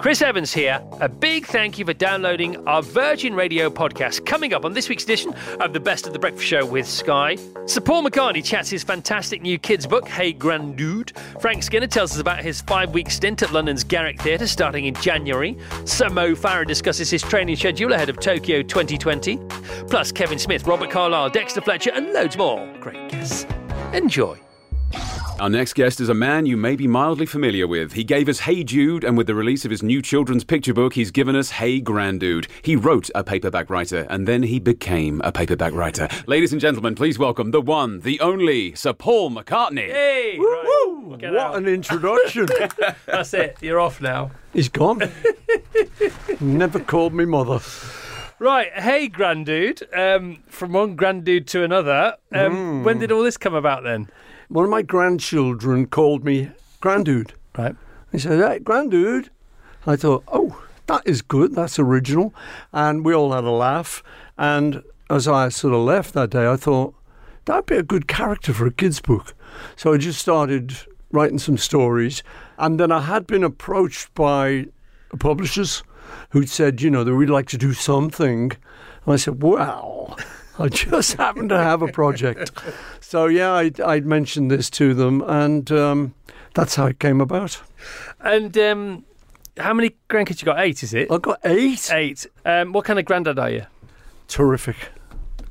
Chris Evans here. A big thank you for downloading our Virgin Radio podcast. Coming up on this week's edition of the Best of the Breakfast Show with Sky, Sir Paul McCartney chats his fantastic new kids' book, Hey Grandude. Frank Skinner tells us about his five week stint at London's Garrick Theatre starting in January. Sir Mo Farah discusses his training schedule ahead of Tokyo 2020. Plus, Kevin Smith, Robert Carlyle, Dexter Fletcher, and loads more. Great guests. Enjoy. Our next guest is a man you may be mildly familiar with. He gave us Hey Jude, and with the release of his new children's picture book, he's given us Hey Grandude. He wrote a paperback writer, and then he became a paperback writer. Ladies and gentlemen, please welcome the one, the only, Sir Paul McCartney. Hey! Right, What out. an introduction. That's it. You're off now. He's gone. Never called me mother. Right. Hey, Grandude. Um, from one Grandude to another. Um, When did all this come about then? One of my grandchildren called me Grandude. Right. He said, Hey, Grandude. I thought, oh, that is good. That's original. And we all had a laugh. And as I sort of left that day, I thought, that'd be a good character for a kid's book. So I just started writing some stories. And then I had been approached by publishers who'd said, you know, that we'd like to do something. And I said, well, I just happen to have a project. So, yeah, I'd, I'd mentioned this to them. And um, that's how it came about. And um, how many grandkids you got? Eight, is it? I've got eight. Eight. Um, what kind of granddad are you? Terrific.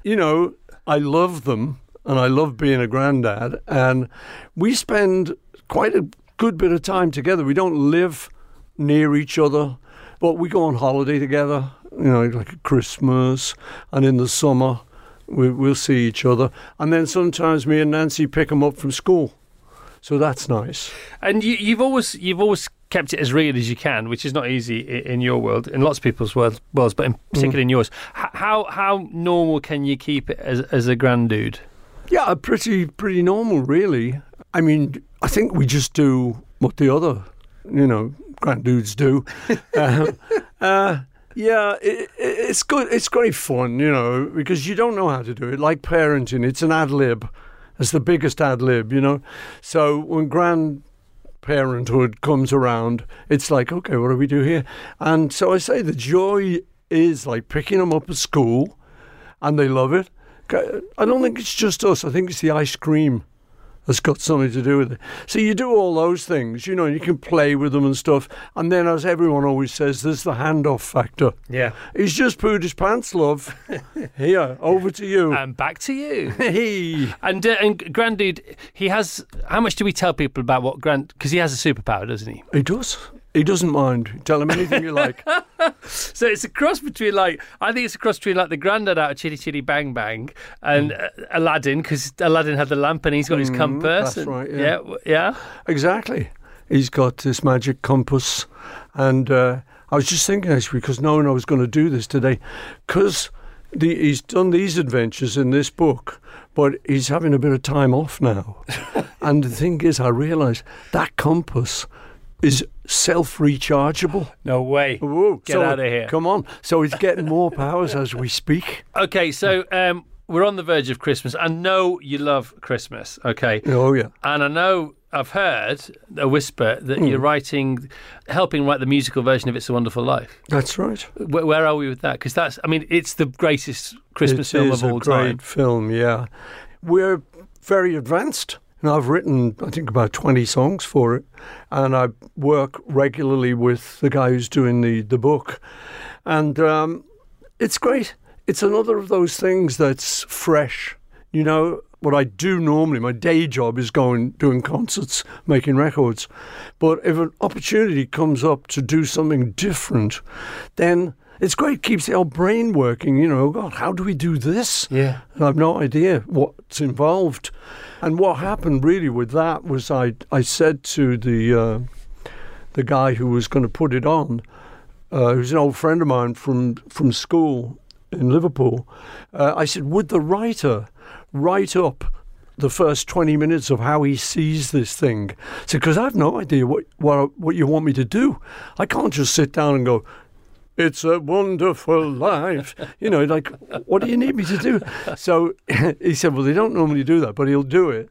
You know, I love them and I love being a granddad. And we spend quite a good bit of time together. We don't live near each other, but we go on holiday together, you know, like Christmas and in the summer. We, we'll see each other. And then sometimes me and Nancy pick them up from school. So that's nice. And you, you've always you've always kept it as real as you can, which is not easy in your world, in lots of people's world, worlds, but in particular in yours. H- how how normal can you keep it as as a grandude? Yeah, pretty pretty normal, really. I mean, I think we just do what the other, you know, grand dudes do. um, uh, yeah, it, it, it's good. It's great fun, you know, because you don't know how to do it. Like parenting, it's an ad lib. It's the biggest ad lib, you know. So when grandparenthood comes around, it's like, okay, what do we do here? And so I say the joy is like picking them up at school, and they love it. I don't think it's just us. I think it's the ice cream that's got something to do with it. So you do all those things, you know, you can play with them and stuff. And then, as everyone always says, there's the handoff factor. Yeah. He's just pooed his pants, love. Here, over to you. And back to you. hey. And uh, and grandude, he has. How much do we tell people about what grand? Because he has a superpower, doesn't he? He does. He doesn't mind. Tell him anything you like. So it's a cross between like I think it's a cross between like the granddad out of Chitty Chitty Bang Bang and uh, Aladdin because Aladdin had the lamp and he's got his compass. Mm, that's and- right, yeah. Yeah. yeah. Exactly. He's got this magic compass. And uh, I was just thinking, actually, because knowing I was going to do this today, because he's done these adventures in this book, but he's having a bit of time off now. and the thing is, I realised that compass is self rechargeable. No way. Whoa, Get so- of here. Come on. So he's getting more powers as we speak. Okay, so um, we're on the verge of Christmas. I know you love Christmas. Okay, Oh, yeah. and I know I've heard a whisper that Hmm. you're writing, helping write the musical version of "It's a Wonderful Life." That's right. Where, where are we with that? Because that's, I mean, it's the greatest Christmas It film of all a great time. film, yeah. We're very advanced. And I've written, I think, about 20 songs for it. And I work regularly with the guy who's doing the, the book. And um, it's great. It's another of those things that's fresh. You know, what I do normally, my day job is going, doing concerts, making records. But if an opportunity comes up to do something different, then it's great. Keeps our brain working. You know, God, how do we do this? Yeah. And I've no idea what's involved. And what happened really with that was I I said to the uh, the guy who was going to put it on, uh, who's an old friend of mine from from school in Liverpool. Uh, I said, would the writer write up the first 20 minutes of how he sees this thing? Because I have no idea what, what what you want me to do. I can't just sit down and go. It's a wonderful life. You know, like, what do you need me to do? So he said, Well, they don't normally do that, but he'll do it.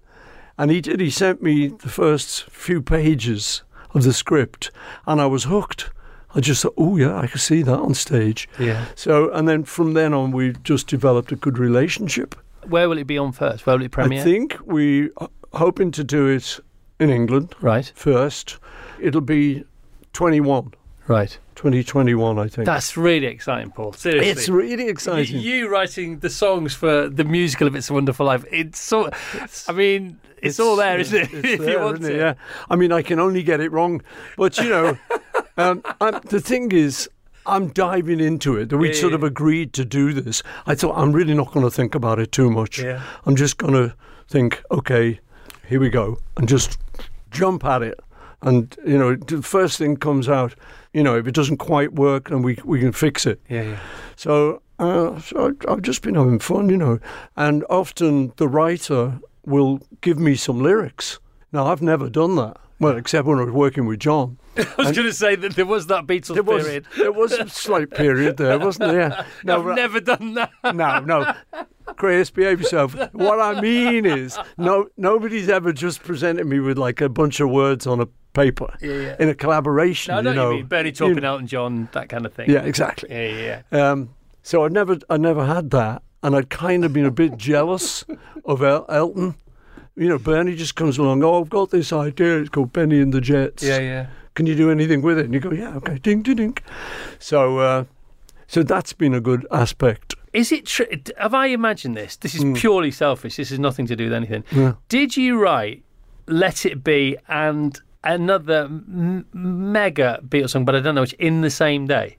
And he did. He sent me the first few pages of the script, and I was hooked. I just thought, oh yeah, I could see that on stage. Yeah. So, and then from then on, we just developed a good relationship. Where will it be on first? Where will it premiere? I think we are hoping to do it in England Right. first. It'll be 21, Right. 2021, I think. That's really exciting, Paul. Seriously. it's really exciting. You writing the songs for the musical of It's a Wonderful Life. It's so. I mean, it's, all there, isn't it? It's if there, you want isn't it? to. Yeah. I mean, I can only get it wrong, but you know, um, I'm, the thing is, I'm diving into it. We Yeah, sort of agreed to do this. I thought I'm really not going to think about it too much. Yeah. I'm just going to think, okay, here we go, and just jump at it. And you know, the first thing comes out. You know, if it doesn't quite work, then we we can fix it. Yeah, yeah. So, uh, so I- I've just been having fun, you know. And often the writer will give me some lyrics. Now, I've never done that. Well, except when I was working with John. I was going to say that there was that Beatles There was, period. there was a slight period there, wasn't there? Yeah. I've but- never done that. no, no. Chris, behave yourself. What I mean is, no, nobody's ever just presented me with like a bunch of words on a paper Yeah, yeah. in a collaboration. No, I know you know, you mean. Bernie You- talking Elton John, that kind of thing. Yeah, exactly. Yeah, yeah, yeah. Um, so I never, I never had that, and I'd kind of been a bit jealous of El- Elton. You know, Bernie just comes along. Oh, I've got this idea. It's called Bennie and the Jets. Yeah, yeah. Can you do anything with it? And you go, yeah, okay, ding, ding, ding. So, uh, so that's been a good aspect. Is it true? Have I imagined this? This is purely selfish. This has nothing to do with anything. Yeah. Did you write "Let It Be" and another m- mega Beatles song, but I don't know which, in the same day?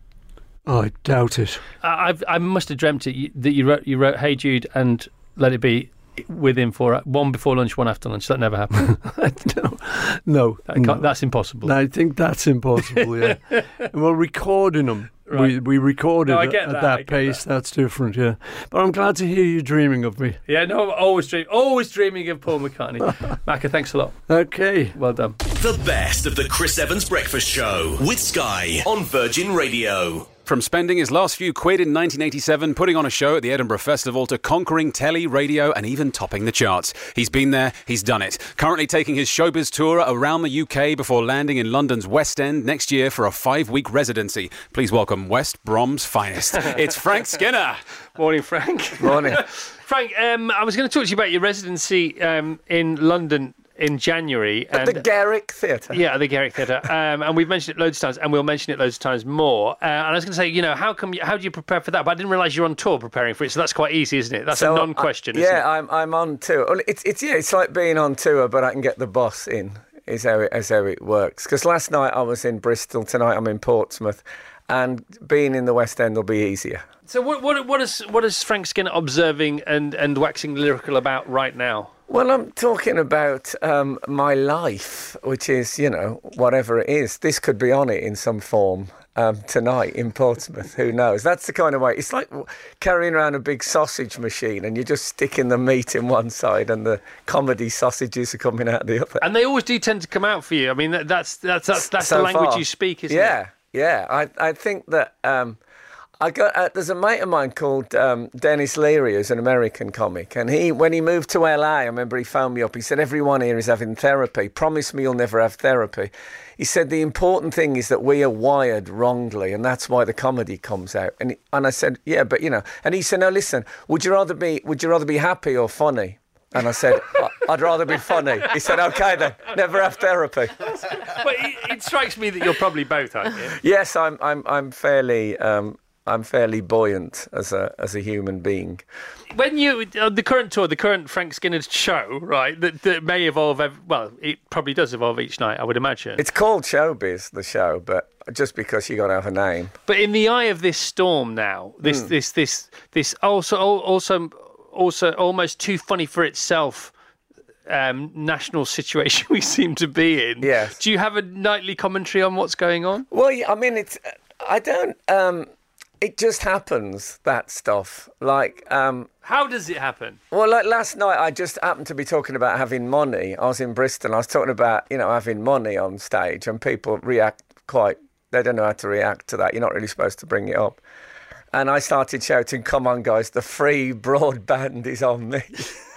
Oh, I doubt it. I, I've, I must have dreamt it you- that you wrote you wrote "Hey Jude" and "Let It Be" within four one before lunch, one after lunch. That never happened. no, no, That no. That's impossible. I think that's impossible. Yeah. well, recording them, we Right. we recorded No, I at, get at that, that, I get pace. That's different. Yeah. But I'm glad to hear you dreaming of me. yeah, no, I'm always dream, always dreaming of Paul McCartney. Macca, thanks a lot. Okay. Well done. The best of the Chris Evans Breakfast Show with Sky on Virgin Radio. From spending his last few quid in 1987 putting on a show at the Edinburgh Festival to conquering telly, radio, and even topping the charts. He's been there, he's done it. Currently taking his showbiz tour around the UK before landing in London's West End next year for a five week residency. Please welcome West Brom's finest. It's Frank Skinner. Morning, Frank. Morning. Frank, um, I was going to talk to you about your residency um, in London in January. At and, the Garrick Theatre. yeah, at the Garrick Theatre, um, and we've mentioned it loads of times, and we'll mention it loads of times more. Uh, and I was going to say, you know, how come? You, how do you prepare for that? But I didn't realise you're on tour preparing for it, so that's quite easy, isn't it? That's So, a I- non-question. yeah, isn't it? I'm I'm on tour. It's it's yeah, it's like being on tour, but I can get the boss in. Is how it, is how it works. Because last night I was in Bristol, tonight I'm in Portsmouth, and being in the West End will be easier. So what what what is what is Frank Skinner observing and and waxing lyrical about right now? Well, I'm talking about um, my life, which is, you know, whatever it is. This could be on it in some form um, tonight in Portsmouth. Who knows? That's the kind of way. It's like carrying around a big sausage machine and you're just sticking the meat in one side and the comedy sausages are coming out the other. And they always do tend to come out for you. I mean, that, that's that's that's, that's the language far. you speak, isn't it? yeah, yeah. I I think that um, I got uh, there's a mate of mine called um, Denis Leary, who's an American comic, and he when he moved to LA, I remember he phoned me up. He said everyone here is having therapy. Promise me you'll never have therapy. He said the important thing is that we are wired wrongly, and that's why the comedy comes out. And he- and I said, yeah, but you know. And he said, no, listen. Would you rather be Would you rather be happy or funny? And I said, "I- I'd rather be funny. He said, okay then, never have therapy. But it, it strikes me that you're probably both, aren't you? Yes, I'm. I'm. I'm fairly. Um, I'm fairly buoyant as a as a human being. when you on the current tour, the current Frank Skinner show, right? That, that may evolve. Ev- well, it probably does evolve each night, I would imagine. It's called Showbiz, the show, but just because you got to have a name. but in the eye of this storm now, this Hmm. this this this also also also almost too funny for itself. Um, national situation we seem to be in. Yes. Do you have a nightly commentary on what's going on? Well, I mean, it's. I don't. Um, it just happens that stuff. Like, um, How does it happen? well, like last night, I just happened to be talking about having money. I was in Bristol. I was talking about you know having money on stage, and people react quite. They don't know how to react to that. You're not really supposed to bring it up. And I started shouting, "Come on, guys! The free broadband is on me."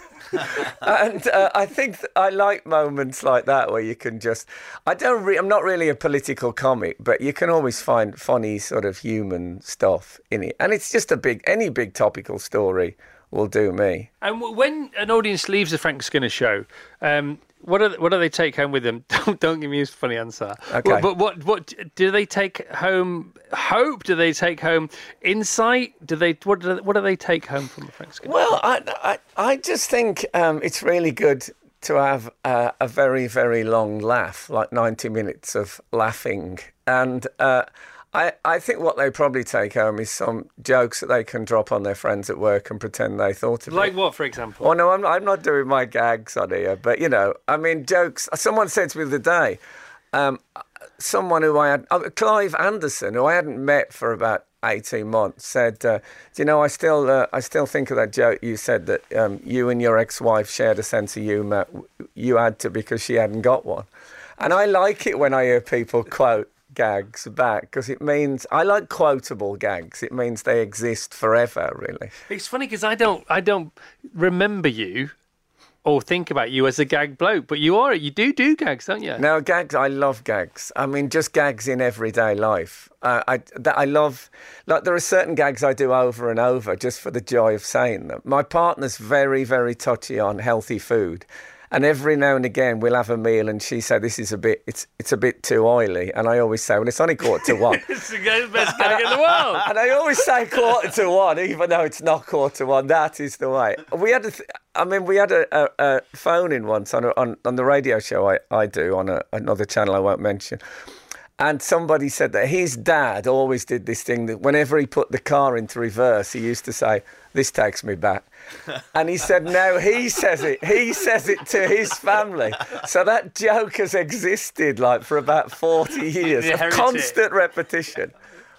and uh, I think th- I like moments like that where you can just. I don't. Re- I'm not really a political comic, but you can always find funny sort of human stuff in it, and it's just a big. Any big topical story will do me. And when an audience leaves the Frank Skinner show, um, what do what do they take home with them? Don't don't give me a funny answer. Okay. But what what do they take home? Hope? Do they take home insight? Do they what do they, what do they take home from the Frank Skinner? Well, I, I, I just think um, it's really good to have uh, a very, very long laugh, like 90 minutes of laughing. And uh, I, I think what they probably take home is some jokes that they can drop on their friends at work and pretend they thought of like it. what, for example? Oh, no, I'm, I'm not doing my gags on here, but you know, I mean, jokes. Someone said to me the other day, um, someone who I had, uh, Clive Anderson, who I hadn't met for about 18 months, said, uh, "Do you know, I still, uh, I still think of that joke you said that um, you and your ex-wife shared a sense of humour. You had to because she hadn't got one." And I like it when I hear people quote gags back because it means I like quotable gags. It means they exist forever, really. It's funny because I don't I don't remember you or think about you as a gag bloke, but you are. You do do gags, don't you? No, gags. I love gags. I mean, just gags in everyday life. Uh, I that I love. Like there are certain gags I do over and over just for the joy of saying them. My partner's very, very touchy on healthy food, and every now and again we'll have a meal, and she say this is a bit. It's it's a bit too oily, and I always say, well, it's only quarter to one. It's the best gag in the world. And I always say quarter to one, even though it's not quarter to one. That is the way. We had a, th- I mean, we had a, a, a phone in once on, a, on on the radio show I, I do on a, another channel I won't mention. And somebody said that his dad always did this thing that whenever he put the car into reverse, he used to say, This takes me back. And he said, No, he says it. He says it to his family. So that joke has existed like for about 40 years of Inherited. constant repetition,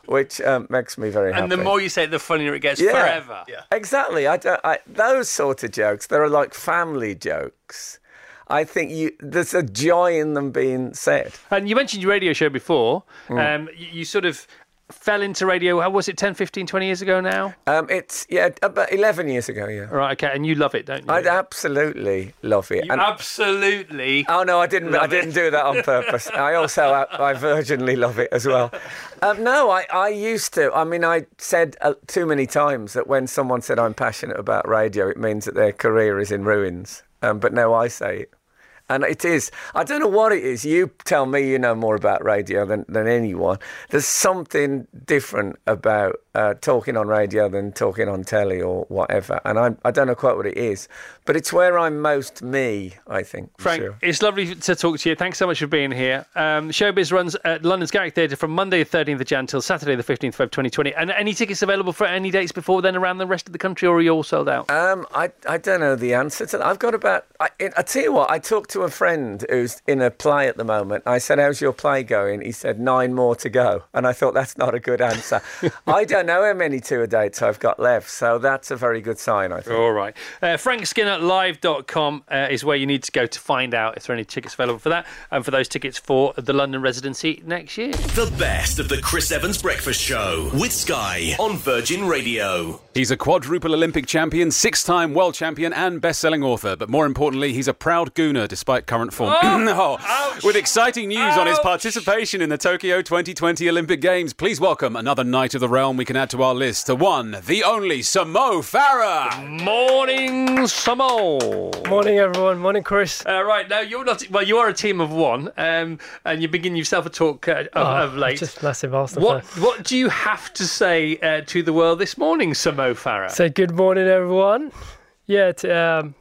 which um, makes me very happy. And the more you say it, the funnier it gets Yeah. forever. Exactly. I don't, I, those sort of jokes, they're like family jokes. I think you there's a joy in them being said. And you mentioned your radio show before. Hmm. Um, you, you sort of fell into radio, how was it, 10, 15, 20 years ago now? Um, it's yeah, about eleven years ago. Yeah, Right, okay, and you love it, don't you? I absolutely love it. You And- absolutely. Oh no, I didn't. I didn't do that on purpose. I also, I, I virginally love it as well. Um, no, I, I used to. I mean, I said uh, too many times that when someone said I'm passionate about radio, it means that their career is in ruins. Um, but now I say and it is. I don't know what it is. You tell me. You know more about radio than than anyone. There's something different about uh, talking on radio than talking on telly or whatever. And I, I don't know quite what it is, but it's where I'm most me. I think. Frank, sure. it's lovely to talk to you. Thanks so much for being here. Um, Showbiz runs at London's Garrick Theatre from Monday the 13th of Jan till Saturday the 15th of Feb 2020. And any tickets available for any dates before then around the rest of the country, or are you all sold out? Um, I, I don't know the answer to that. I've got about. I, I tell you what. I talked to a friend who's in a play at the moment. I said, "How's your play going?" He said, nine more to go." And I thought that's not a good answer. I don't know how many tour dates I've got left, so that's a very good sign. I think. All right. Uh, FrankSkinnerLive.com uh, is where you need to go to find out if there are any tickets available for that and for those tickets for the London residency next year. The best of the Chris Evans Breakfast Show with Sky on Virgin Radio. He's a quadruple Olympic champion, six time world champion, and best selling author. But more importantly, he's a proud gooner despite current form. Oh, With exciting news on his participation in the Tokyo 2020 Olympic Games, please welcome another Knight of the Realm we can add to our list. The one, the only, Sir Mo Farah. Morning, Sir Mo. Morning, everyone. Morning, Chris. Uh, right now, you're not. Well, you are a team of one, um, and you're beginning yourself a talk uh, of, of late. Just massive Arsenal What fan. What do you have to say uh, to the world this morning, Sir Mo Farah? So, good morning, everyone. Yeah, t- um,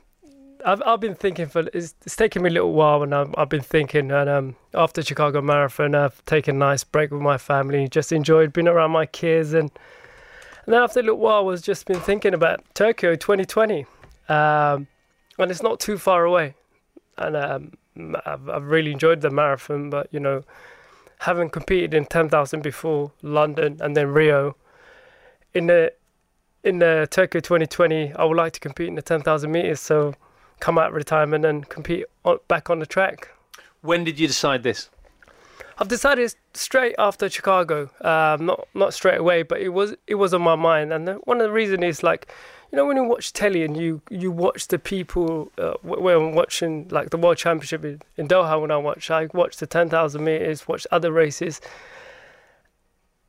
I've I've been thinking for it's, it's taken me a little while, and I've, I've been thinking, and um, after Chicago Marathon, I've taken a nice break with my family, just enjoyed being around my kids, and and then after a little while, I was just been thinking about Tokyo 2020, um, and it's not too far away, and um, I've, I've really enjoyed the marathon, but you know, having competed in 10,000 before London and then Rio, in the in the Tokyo 2020, I would like to compete in the 10,000 meters. So come out of retirement and compete on, back on the track. when did you decide this? I've decided straight after Chicago, um, not not straight away, but it was it was on my mind. And the, one of the reasons is like, you know when you watch telly and you you watch the people uh, when I'm watching like the World Championship in, in Doha when I watch I watch the ten thousand meters, watch other races,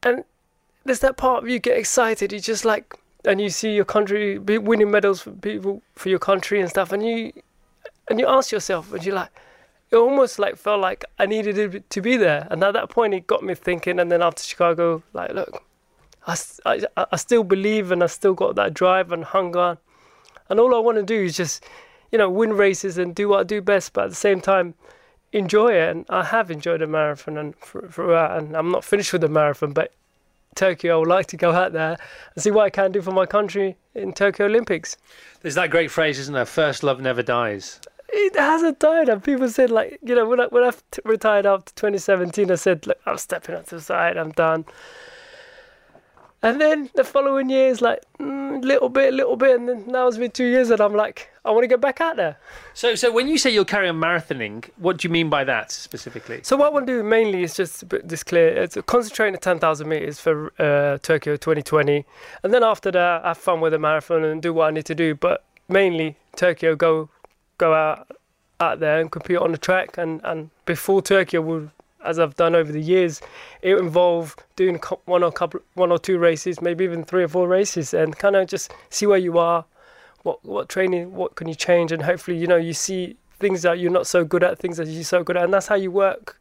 and there's that part of you get excited. You just like and you see your country winning medals for people for your country and stuff, and you and you ask yourself, and you're like. It almost like felt like I needed to be there, and at that point, it got me thinking. And then after Chicago, like, look, I, I, I still believe and I still got that drive and hunger. And all I want to do is just, you know, win races and do what I do best, but at the same time, enjoy it. And I have enjoyed the marathon and thr- throughout. And I'm not finished with the marathon, but Tokyo, I would like to go out there and see what I can do for my country in Tokyo Olympics. There's that great phrase, isn't there? First love never dies. It hasn't died. And people said, like, you know, when I, when I t- retired after 2017, I said, look, I'm stepping up to the side, I'm done. And then the following years, like, mm, little bit, little bit. And then now it's been two years, and I'm like, I want to get back out there. So, so when you say you'll carry on marathoning, what do you mean by that specifically? So what I want to do mainly is just this clear. It's concentrating on 10,000 meters for uh, Tokyo 2020, and then after that, have fun with the marathon and do what I need to do. But mainly Tokyo, go go out out there and compete on the track. And and before Tokyo, will as I've done over the years, it involved doing one or couple, one or two races, maybe even three or four races, and kind of just see where you are, what what training, what can you change, and hopefully, you know, you see things that you're not so good at, things that you're so good at, and that's how you work.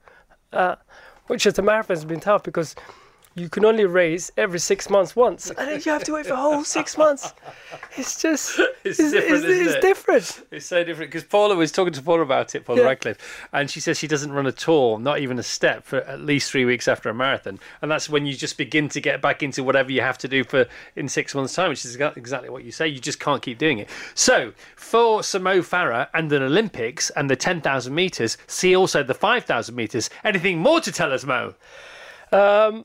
Uh, which is the marathon's been tough because you can only race every six months once, and then you have to wait for a whole six months. It's just It's it's, different, it's, isn't it's it? different. It's so different because Paula was talking to Paula about it, Paula Yeah. Radcliffe, and she says she doesn't run at all, not even a step, for at least three weeks after a marathon, and that's when you just begin to get back into whatever you have to do for in six months' time, which is exactly what you say. You just can't keep doing it. So for Sir Mo Farah and the Olympics and the ten thousand meters, see also the five thousand meters. Anything more to tell us, Mo? Um,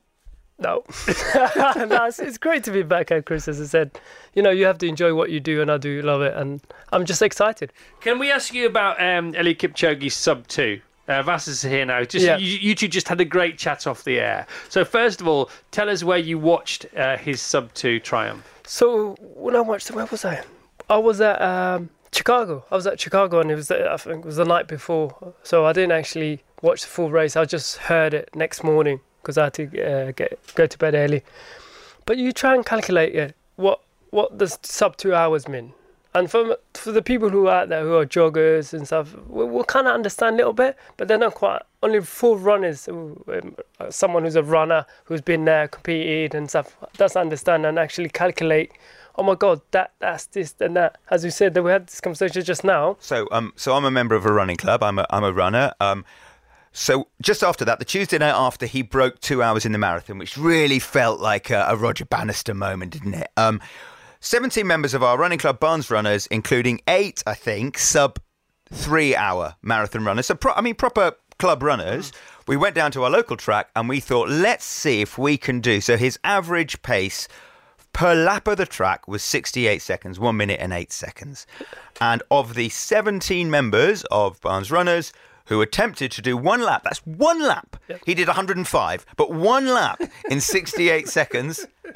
no, no it's, it's great to be back here, Chris. As I said, you know, you have to enjoy what you do, and I do love it, and I'm just excited. Can we ask you about um, Eliud Kipchoge's sub two? Uh, Vass is here now. Just Yeah. you, you two just had a great chat off the air. So first of all, tell us where you watched uh, his sub two triumph. So when I watched it, where was I? I was at um, Chicago. I was at Chicago, and it was the, I think it was the night before. So I didn't actually watch the full race. I just heard it next morning because I had to uh, get go to bed early. But you try and calculate it. What what does sub two hours mean? And for for the people who are out there who are joggers and stuff, we, we'll kind of understand a little bit, but they're not quite. Only full runners, um, someone who's a runner who's been there, competed and stuff, does understand and actually calculate. Oh my God, that that's this and that. As we said, that we had this conversation just now. So, um, so I'm a member of a running club. I'm a, I'm a runner. Um, so just after that, the Tuesday night after, he broke two hours in the marathon, which really felt like a, a Roger Bannister moment, didn't it? Um, 17 members of our running club, Barnes Runners, including eight, I think, sub three hour marathon runners. So, pro- I mean, proper club runners. We went down to our local track and we thought, let's see if we can do. So, his average pace per lap of the track was 68 seconds, one minute and eight seconds. And of the 17 members of Barnes Runners who attempted to do one lap, that's one lap. He did 105, but one lap in 68 seconds.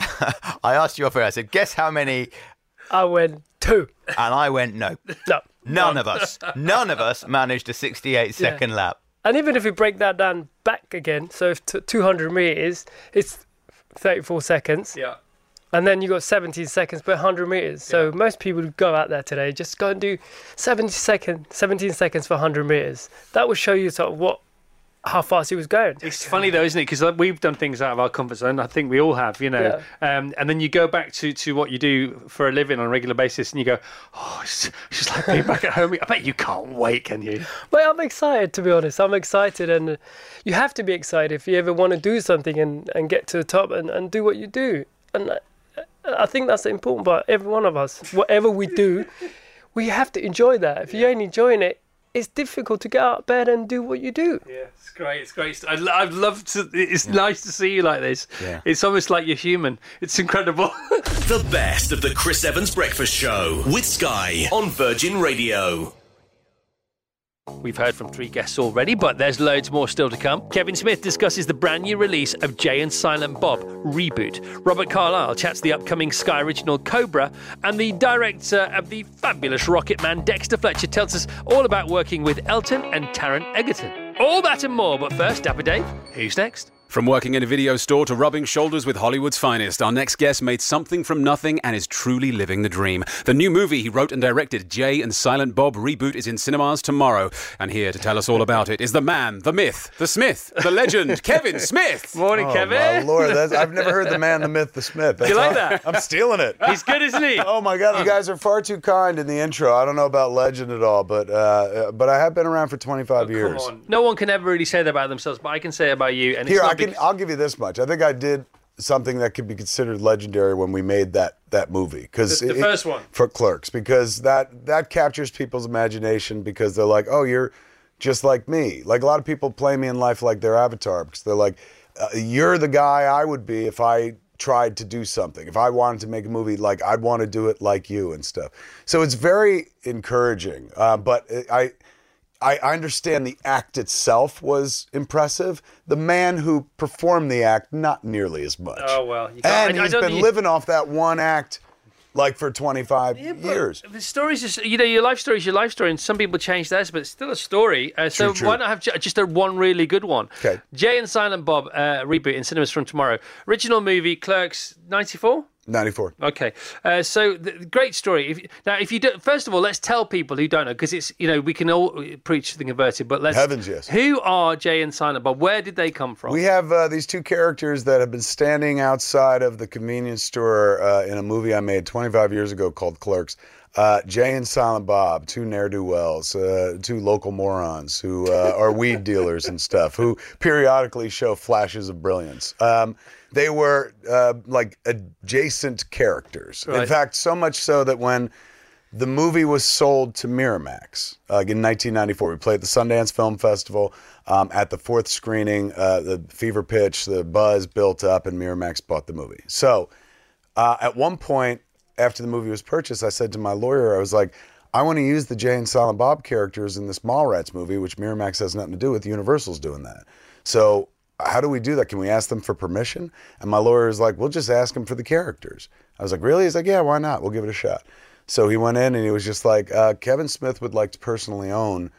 I asked you off air, I said, guess how many? I went two. And I went, no. No. None of us, none of us managed a 68 second lap. And even if we break that down back again, so if t- 200 meters, it's 34 seconds. Yeah. And then you got 17 seconds per 100 meters. So most people who go out there today just go and do 70 second, 17 seconds for 100 meters. That will show you sort of what, how fast he was going. It's funny though, isn't it? Because we've done things out of our comfort zone. I think we all have, you know. Um, and then you go back to, to what you do for a living on a regular basis, and you go, "Oh, it's just like being back at home." I bet you can't wait, can you? But I'm excited to be honest. I'm excited, and you have to be excited if you ever want to do something and, and get to the top and, and do what you do. And I, I think that's the important part. Every one of us, whatever we do, we have to enjoy that. If you ain't enjoying it, it's difficult to get out of bed and do what you do. Yeah, it's great. It's great. I, I'd love to. It's nice to see you like this. Yeah. It's almost like you're human. It's incredible. The best of the Chris Evans Breakfast Show with Sky on Virgin Radio. We've heard from three guests already, but there's loads more still to come. Kevin Smith discusses the brand new release of Jay and Silent Bob Reboot. Robert Carlyle chats the upcoming Sky original Cobra, and the director of the fabulous Rocketman, Dexter Fletcher, tells us all about working with Elton and Taron Egerton. All that and more, but first, Dapper Dave, who's next? From working in a video store to rubbing shoulders with Hollywood's finest, our next guest made something from nothing and is truly living the dream. The new movie he wrote and directed, Jay and Silent Bob Reboot, is in cinemas tomorrow. And here to tell us all about it is the man, the myth, the Smith, the legend, Kevin Smith. Morning, Oh, Kevin. my lord, that's, I've never heard the man, the myth, the Smith. That's you like how- that? I'm stealing it. He's good, isn't he? Oh my God, you guys are far too kind in the intro. I don't know about legend at all, but uh, but I have been around for 25 years. On. No one can ever really say that about themselves, but I can say it about you. And it's Here, not I can. I'll give you this much. I think I did something that could be considered legendary when we made that that movie because The- the first one. for Clerks because that that captures people's imagination because they're like, oh, you're just like me. Like a lot of people play me in life like their avatar because they're like, uh, you're the guy I would be if I tried to do something. If I wanted to make a movie, like I'd want to do it like you and stuff. So it's very encouraging. Uh, but I. I I understand the act itself was impressive. The man who performed the act, not nearly as much. Oh, well, you can't- and I- I he's don't been think- living off that one act, like for 25 years. The story's just, you know, your life story is your life story, and some people change theirs, but it's still a story. Uh, so True, true. why not have ju- just a one really good one? Okay. Jay and Silent Bob uh, reboot in cinemas from tomorrow. Original movie, Clerks, 94? 94. Okay, uh, so the, great story. If, now, if you do, first of all, let's tell people who don't know because it's you know we can all preach the converted, but let's Heavens, yes. Who are Jay and Silent Bob? Where did they come from? We have uh, these two characters that have been standing outside of the convenience store uh, in a movie I made 25 years ago called Clerks. Uh, Jay and Silent Bob, two ne'er do wells, uh, two local morons who uh, are weed dealers and stuff, who periodically show flashes of brilliance. Um, they were uh, like adjacent characters. In fact, so much so that when the movie was sold to Miramax uh, in 1994. We played at the Sundance Film Festival. Um, at the fourth screening, uh, the fever pitch, the buzz built up, and Miramax bought the movie. So, uh, at one point after the movie was purchased, I said to my lawyer, I was like, I want to use the Jay and Silent Bob characters in this Mallrats movie, which Miramax has nothing to do with. Universal's doing that. So, how do we do that? Can we ask them for permission? And my lawyer is like, we'll just ask them for the characters. I was like, really? He's like, yeah, why not? We'll give it a shot. So he went in and he was just like, uh, Kevin Smith would like to personally own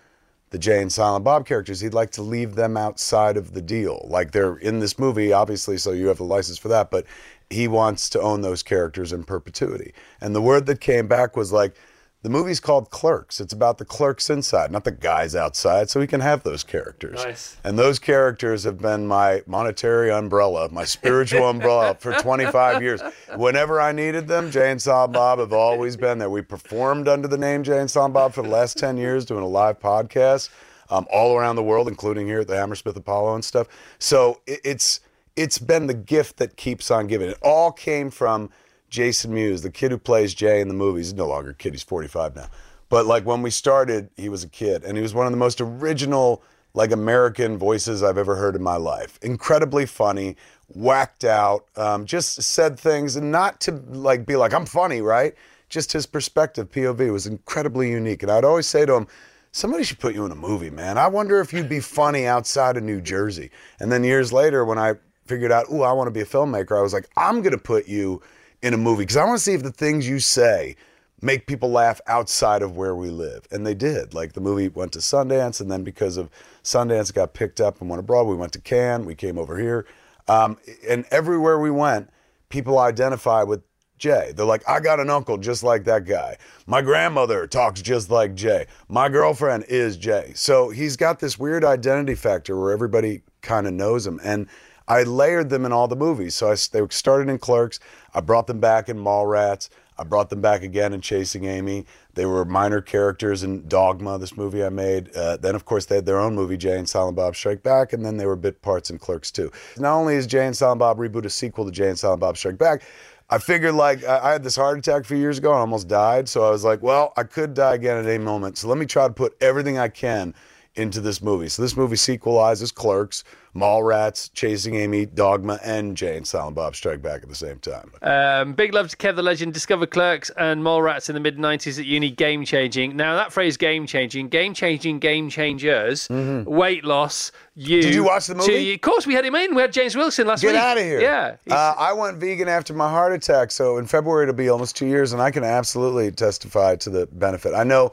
the Jay and Silent Bob characters. He'd like to leave them outside of the deal. Like they're in this movie, obviously, so you have the license for that, but he wants to own those characters in perpetuity. And the word that came back was like, the movie's called Clerks. It's about the clerks inside, not the guys outside, so we can have those characters. Nice. And those characters have been my monetary umbrella, my spiritual umbrella for 25 years. Whenever I needed them, Jay and Silent Bob have always been there. We performed under the name Jay and Silent Bob for the last 10 years, doing a live podcast um, all around the world, including here at the Hammersmith Apollo and stuff. So it, it's it's been the gift that keeps on giving. It all came from Jason Mewes, the kid who plays Jay in the movies. He's no longer a kid; he's 45 now. But like when we started, he was a kid, and he was one of the most original, like American voices I've ever heard in my life. Incredibly funny, whacked out, um, just said things, and not to like be like I'm funny, right? Just his perspective, POV, was incredibly unique. And I'd always say to him, somebody should put you in a movie, man. I wonder if you'd be funny outside of New Jersey. And then years later, when I figured out, ooh, I want to be a filmmaker, I was like, I'm going to put you in a movie because I want to see if the things you say make people laugh outside of where we live. And they did. Like the movie went to Sundance, and then because of Sundance, it got picked up and went abroad. We went to Cannes, we came over here. Um, and everywhere we went, people identify with Jay. They're like, I got an uncle just like that guy. My grandmother talks just like Jay. My girlfriend is Jay. So he's got this weird identity factor where everybody kind of knows him. And I layered them in all the movies. So I, they started in Clerks. I brought them back in Mallrats. I brought them back again in Chasing Amy. They were minor characters in Dogma, this movie I made. Uh, then, of course, they had their own movie, Jay and Silent Bob Strike Back, and then they were bit parts in Clerks too. Not only is Jay and Silent Bob Reboot a sequel to Jay and Silent Bob Strike Back, I figured like I I had this heart attack a few years ago and almost died. So I was like, well, I could die again at any moment. So let me try to put everything I can into this movie. So this movie sequelizes Clerks, Mallrats, Chasing Amy, Dogma, and Jay and Silent Bob Strike Back at the same time. Um, big love to Kev the Legend. Discovered Clerks and Mallrats in the mid 90s at uni. Game changing. Now, that phrase game changing, game changing, game changers, weight loss, you. Mm-hmm. Did you watch the movie? of course, we had him in. We had James Wilson last Get week. Get out of here. Yeah. Uh, I went vegan after my heart attack, so in February it'll be almost two years, and I can absolutely testify to the benefit. I know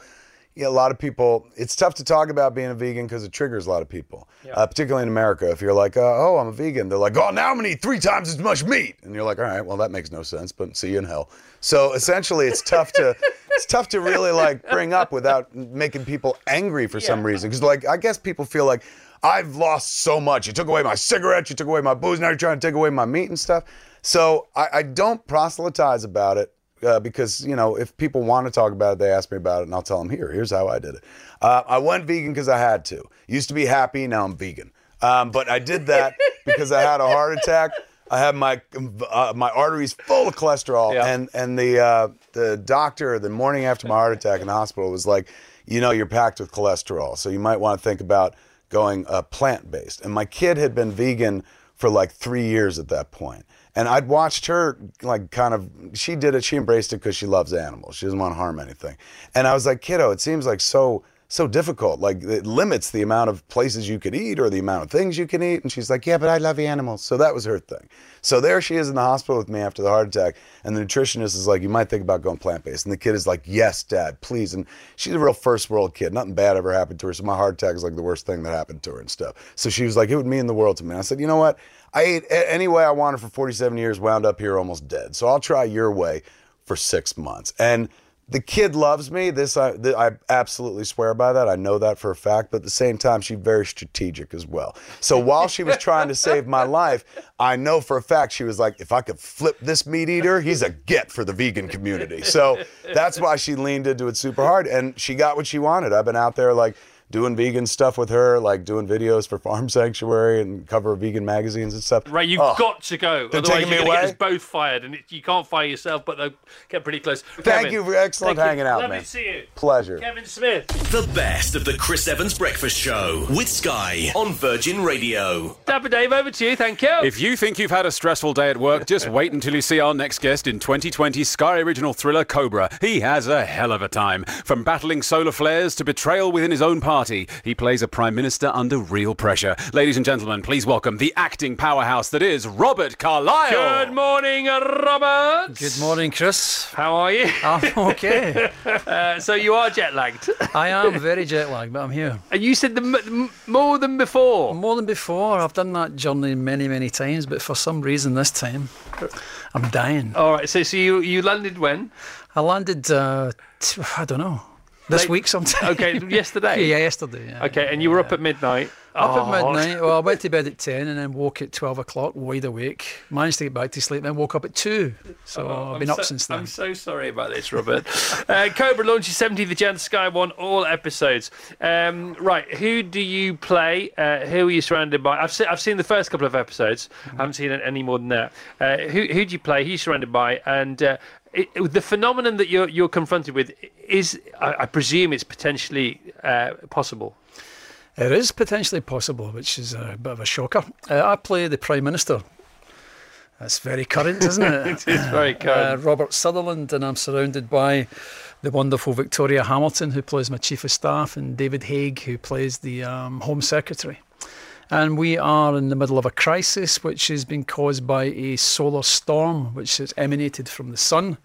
yeah, a lot of people, it's tough to talk about being a vegan because it triggers a lot of people, uh, particularly in America. If you're like, uh, oh, I'm a vegan, they're like, oh, now I'm going to eat three times as much meat. And you're like, all right, well, that makes no sense, but see you in hell. So essentially, it's tough to. It's tough to really like bring up without making people angry for some reason. Because like I guess people feel like I've lost so much. You took away my cigarettes, you took away my booze, now you're trying to take away my meat and stuff. So I, I don't proselytize about it uh, because you know if people want to talk about it, they ask me about it, and I'll tell them here. Here's how I did it. Uh, I went vegan because I had to. Used to be happy, now I'm vegan. Um, but I did that because I had a heart attack. I had my uh, my arteries full of cholesterol, Yeah. and and the uh, the doctor the morning after my heart attack in the hospital was like, you know, you're packed with cholesterol, so you might want to think about going uh, plant based. And my kid had been vegan for like three years at that point. And I'd watched her, like, kind of, she did it, she embraced it because she loves animals. She doesn't want to harm anything. And I was like, kiddo, it seems like so, so difficult. Like, it limits the amount of places you could eat or the amount of things you can eat. And she's like, yeah, but I love animals. So that was her thing. So there she is in the hospital with me after the heart attack. And the nutritionist is like, you might think about going plant based. And the kid is like, yes, dad, please. And she's a real first world kid. Nothing bad ever happened to her. So my heart attack is like the worst thing that happened to her and stuff. So she was like, it would mean the world to me. I said, you know what? I ate any way I wanted for 47 years, wound up here almost dead. So I'll try your way for six months. And the kid loves me. This I, I absolutely swear by that. I know that for a fact. But at the same time, she's very strategic as well. So while she was trying to save my life, I know for a fact she was like, if I could flip this meat eater, he's a get for the vegan community. So that's why she leaned into it super hard, and she got what she wanted. I've been out there like doing vegan stuff with her, like doing videos for Farm Sanctuary and cover of vegan magazines and stuff. Right, you've Oh. got to go. They're Otherwise, taking me you're going to get away? us both fired, and it, you can't fire yourself, but they'll get pretty close. Thank Kevin, you for excellent thank you. hanging out, Lovely man. to see you. Pleasure. Kevin Smith. The best of the Chris Evans Breakfast Show with Sky on Virgin Radio. Dapper Dave, over to you. Thank you. If you think you've had a stressful day at work, just wait until you see our next guest in 2020 Sky original thriller Cobra. He has a hell of a time. From battling solar flares to betrayal within his own party, he plays a prime minister under real pressure. Ladies and gentlemen, please welcome the acting powerhouse that is Robert Carlyle. Good morning, Robert. Good morning, Chris. How are you? I'm okay. Uh, so you are jet lagged, I am very jet lagged, but I'm here. and you said the m- m- more than before. More than before. I've done that journey many, many times, but for some reason this time, I'm dying. All right. So, so you you landed when? I landed, uh, t- I don't know, this Late- week sometime. Okay, yesterday. yeah, yesterday. Yeah. Okay, and you were up at midnight. Up Oh, at midnight. Well, I went to bed at 10 and then woke at 12 o'clock, wide awake. Managed to get back to sleep, then woke up at 2. So I've Oh, I'm been up since then. I'm so sorry about this, Robert. uh, Cobra launches 70th Jan Sky One, all episodes. Um, right, who do you play? Uh, who are you surrounded by? I've, se- I've seen the first couple of episodes. I haven't seen any more than that. Uh, who, who do you play? Who are you surrounded by? And uh, it, it- the phenomenon that you're, you're confronted with is, I, I presume, it's potentially uh, possible. It is potentially possible, which is a bit of a shocker. Uh, I play the Prime Minister. That's very current, isn't it? It is very uh, current. Robert Sutherland, and I'm surrounded by the wonderful Victoria Hamilton, who plays my Chief of Staff, and David Haig, who plays the um, Home Secretary. And we are in the middle of a crisis which has been caused by a solar storm which has emanated from the sun.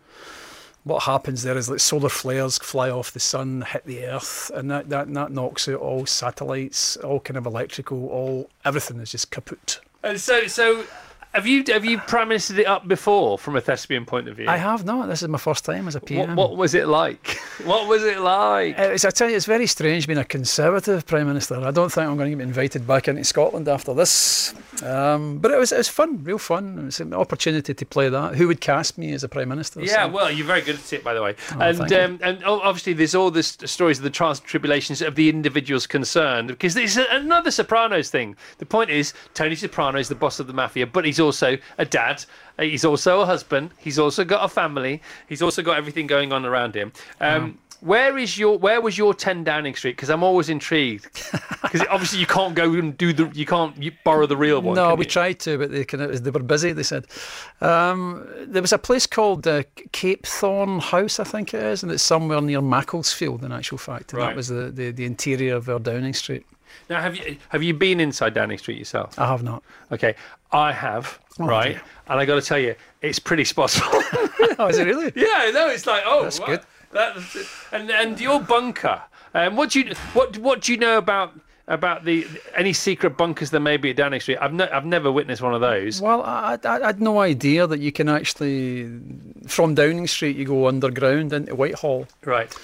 What happens there is that solar flares fly off the sun, hit the earth, and that, that, that knocks out all satellites, all kind of electrical, all everything is just kaput. And so, so have you have you prime ministered it up before from a thespian point of view? I have not. This is my first time as a PM. What, what was it like? What was it like? Uh, It's, I tell you, it's very strange being a Conservative Prime Minister. I don't think I'm going to get invited back into Scotland after this. Um, but it was, it was fun, real fun. It was an opportunity to play that. Who would cast me as a Prime Minister? Yeah, So- well, you're very good at it, by the way. Oh, and um, and obviously, there's all this stories of the trials and tribulations of the individuals concerned, because it's another Sopranos thing. The point is, Tony Soprano is the boss of the mafia, but he's also a dad. uh, He's also a husband. He's also got a family. He's also got everything going on around him. Um, Where is your Where was your 10 Downing Street? Because I'm always intrigued. Because obviously you can't go and do the you can't you borrow the real one. No, we you? tried to, but they kind of they were busy. They said um, there was a place called uh, Capesthorne House, I think it is, and it's somewhere near Macclesfield. In actual fact, and Right. that was the, the, the interior of our Downing Street. Now, have you have you been inside Downing Street yourself? I have not. Okay, I have. Oh, right, dear. and I got to tell you, it's pretty spot on. Oh, is it really? yeah, no, it's like oh, That's what? good. That's, and and your bunker. Um, what do you what what do you know about about the any secret bunkers there may be at Downing Street? I've no, I've never witnessed one of those. Well, I, I, I had no idea that you can actually, from Downing Street, you go underground into Whitehall. Right.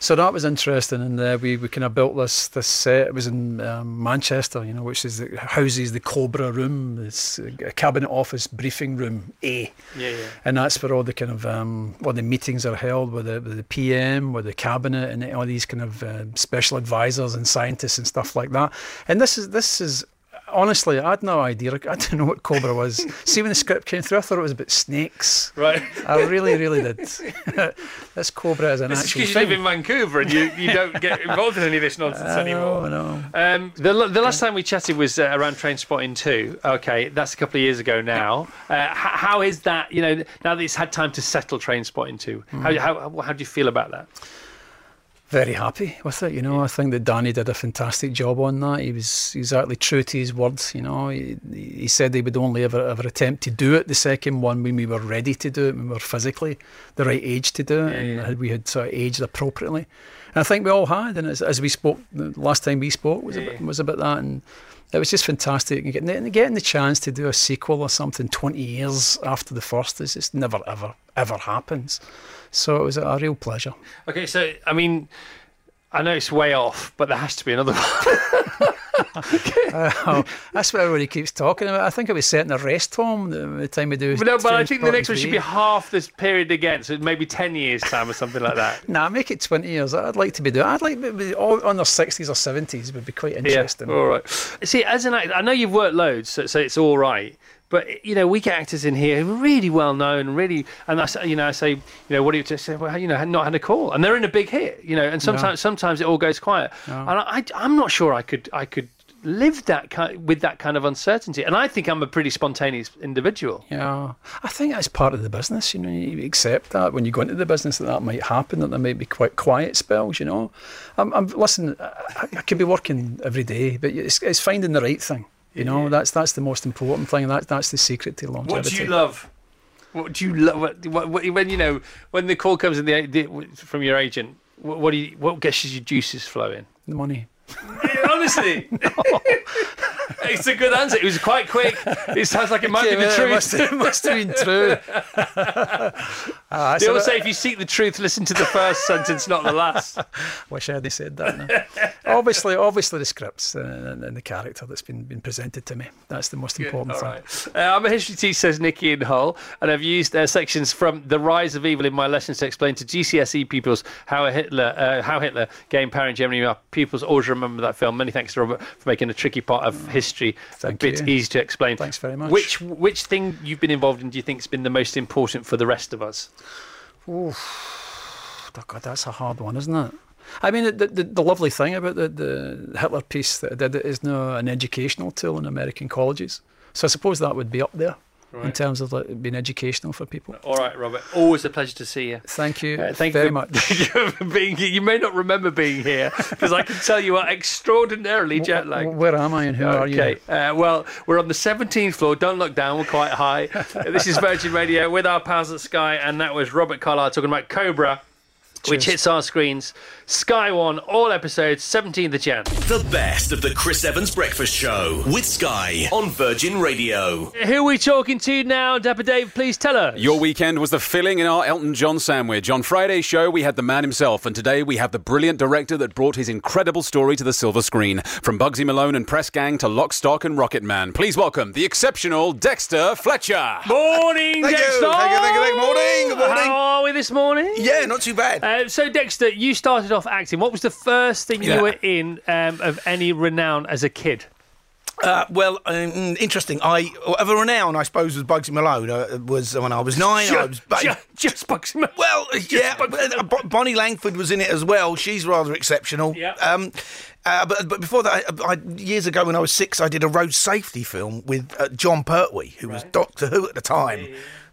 So that was interesting, and uh, we, we kind of built this this set. It was in um, Manchester, you know, which is the, houses the Cobra Room, it's a cabinet office briefing room A, Yeah, yeah. and that's where all the kind of um, all the meetings are held with the, with the PM, with the cabinet, and all these kind of uh, special advisors and scientists and stuff like that. And this is this is. Honestly, I had no idea. I didn't know what Cobra was. See, when the script came through, I thought it was about snakes. Right. I really, really did. this Cobra is an It's actual because you live thing. in Vancouver and you, you don't get involved in any of this nonsense I anymore. I know. Um, the, the last time we chatted was uh, around Trainspotting 2. Okay, that's a couple of years ago now. Uh, how is that, you know, now that it's had time to settle Trainspotting 2? Hmm. How, how, how do you feel about that? Very happy with it, you know. I think that Danny did a fantastic job on that. He was exactly true to his words, you know. He, he said he would only ever ever attempt to do it the second one when we were ready to do it, when we were physically the right age to do it, and had- we had sort of aged appropriately. And I think we all had, and as, as we spoke the last time we spoke was about, was about that, and it was just fantastic. And getting, and getting the chance to do a sequel or something twenty years after the first is just never ever ever happens. So it was a, real pleasure. Okay, so, I mean, I know it's way off, but there has to be another one. Uh, oh, that's what everybody keeps talking about. I think it was set in a rest home the, the time we do. But no, but I think the next one should be half this period again, so maybe 10 years' time or something like that. Nah, make it 20 years. I'd like to be doing I'd like to be all on their 60s or 70s would be quite interesting. Yeah, all right. See, as an actor, I know you've worked loads, so, so it's all right. But you know, we get actors in here who are really well known, really, and I say, you know, I say, you know, what do you just say? Well, you know, not had a call, and they're in a big hit, you know, and sometimes, sometimes it all goes quiet, and I, I'm not sure I could, I could live that kind with that kind of uncertainty, and I think I'm a pretty spontaneous individual. Yeah, I think that's part of the business. You know, you accept that when you go into the business that that might happen, that there might be quite quiet spells. You know, I'm, I'm listen. I, I could be working every day, but it's, it's finding the right thing. You know, that's that's the most important thing, and that's that's the secret to longevity. What do you love? What do you love? What, what, what, when you know when the call comes in the, the from your agent, what, what do you what gets your juices flowing? The money. Honestly, it's a good answer. It was quite quick. It sounds like it might be the Yeah, truth. It must, it must have been true. Ah, They so always say if you seek the truth, listen to the first sentence, not the last. Wish I had said that. Now. obviously, obviously the scripts and, and the character that's been been presented to me. That's the most important All thing. right. Uh, I'm a history teacher, says Nikki in Hull, and I've used uh, sections from The Rise of Evil in my lessons to explain to GCSE pupils how a Hitler, uh, how Hitler gained power in Germany. Our pupils always remember that film. Many thanks to Robert for making a tricky part of history a bit you. easy to explain. Thanks very much. Which which thing you've been involved in do you think has been the most important for the rest of us? Oh, God, that's a hard one, isn't it? I mean, the, the, the lovely thing about the, the Hitler piece that I did is now an educational tool in American colleges. So I suppose that would be up there in terms of like, being educational for people. All right, Robert. Always a pleasure to see you. Thank you Uh, thank very you for, much. You for being here. You may not remember being here because I can tell you are extraordinarily jet lagged. Where am I and who are you? Okay. Uh, well, we're on the 17th floor. Don't look down. We're quite high. This is Virgin Radio with our pals at Sky, and that was Robert Carlyle talking about Cobra, which hits our screens. Sky One, all episodes, 17th of Jan. The best of the Chris Evans Breakfast Show with Sky on Virgin Radio. Who are we talking to now? Dapper Dave, please tell us. Your weekend was the filling in our Elton John sandwich. On Friday's show, we had the man himself, and today we have the brilliant director that brought his incredible story to the silver screen. From Bugsy Malone and Press Gang to Lock, Stock and Rocketman. Please welcome the exceptional Dexter Fletcher. Morning, Thank you, Dexter. thank you, thank you, thank you. Morning, good morning. How are we this morning? Yeah, not too bad. Uh, so, Dexter, you started off acting. What was the first thing Yeah. you were in um, of any renown as a kid? Uh, well, um, interesting. I of a renown, I suppose, was Bugsy Malone. Uh, was when I was nine. I was ba- Just, just Bugsy Malone. well, yeah. but, uh, Bonnie Langford was in it as well. She's rather exceptional. Yeah. Um, uh, but, but before that, I, I, years ago when I was six, I did a road safety film with uh, Jon Pertwee, who was Doctor Who at the time.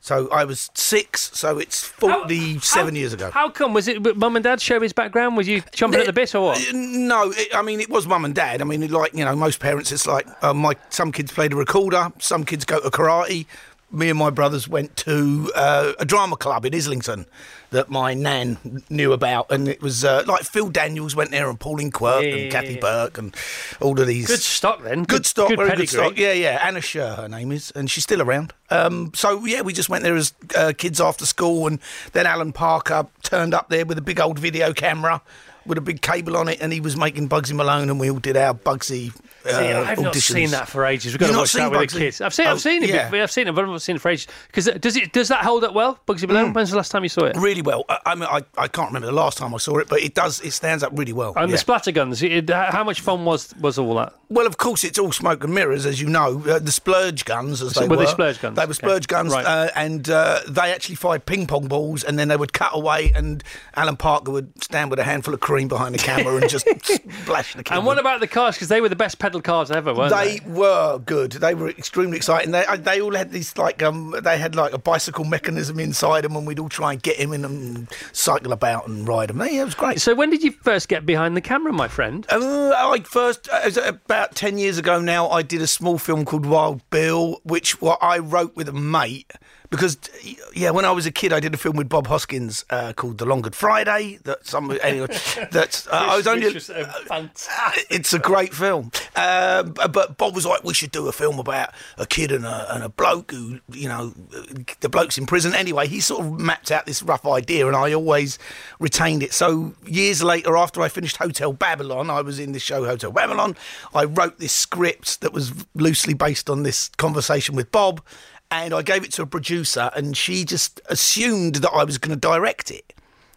So I was six. So it's forty-seven How- years ago. How come? Was it mum and dad show his background? Was you jumping at the bit or what? No, it, I mean it was mum and dad. I mean, like you know, most parents, it's like uh, my some kids played a recorder, some kids go to karate. Me and my brothers went to uh, a drama club in Islington that my nan knew about, and it was uh, like Phil Daniels went there, and Pauline Quirk, Yeah, and yeah, Kathy yeah. Burke, and all of these Good stock then. Good, stock, Good very pedigree. good stock. Yeah, yeah. Anna Scher, her name is, and she's still around. Um, so yeah, we just went there as uh, kids after school, and then Alan Parker turned up there with a big old video camera with a big cable on it, and he was making Bugsy Malone, and we all did our Bugsy. Uh, See, I've not auditions. seen that for ages. We've got You've to watch that with the kids. I've seen, Oh, I've seen it. yeah. before. I've seen it, but I've not seen it for ages. Because does it does that hold up well, Bugsy Malone? When's the last time you saw it? Really well. I, I mean, I, I can't remember the last time I saw it, but it does. It stands up really well. And yeah. the splatter guns. It, how much fun was was all that? Well, of course, it's all smoke and mirrors, as you know. Uh, the splurge guns, as So they were were. they splurge guns? They were Okay. splurge guns, Right. uh, and uh, they actually fired ping pong balls, and then they would cut away, and Alan Parker would stand with a handful of cream behind the camera and just splash the camera. And what about the cars? Because they were the best pedal cars ever, weren't they? They were good. They were extremely exciting. They uh, they all had these like um they had like a bicycle mechanism inside them, and we'd all try and get him in and cycle about and ride them. Yeah, it was great. So when did you first get behind the camera, my friend? Uh, I first, uh, about 10 years ago now, I did a small film called Wild Bill, which what I wrote with a mate. Because, yeah, when I was a kid, I did a film with Bob Hoskins uh, called The Long Good Friday. That some anyway, that's uh, I was only. Uh. It's a great film, uh, but Bob was like, "We should do a film about a kid and a, and a bloke who, you know, the bloke's in prison." Anyway, he sort of mapped out this rough idea, and I always retained it. So years later, after I finished Hotel Babylon, I was in the show Hotel Babylon. I wrote this script that was loosely based on this conversation with Bob, and I gave it to a producer, and she just assumed that I was going to direct it.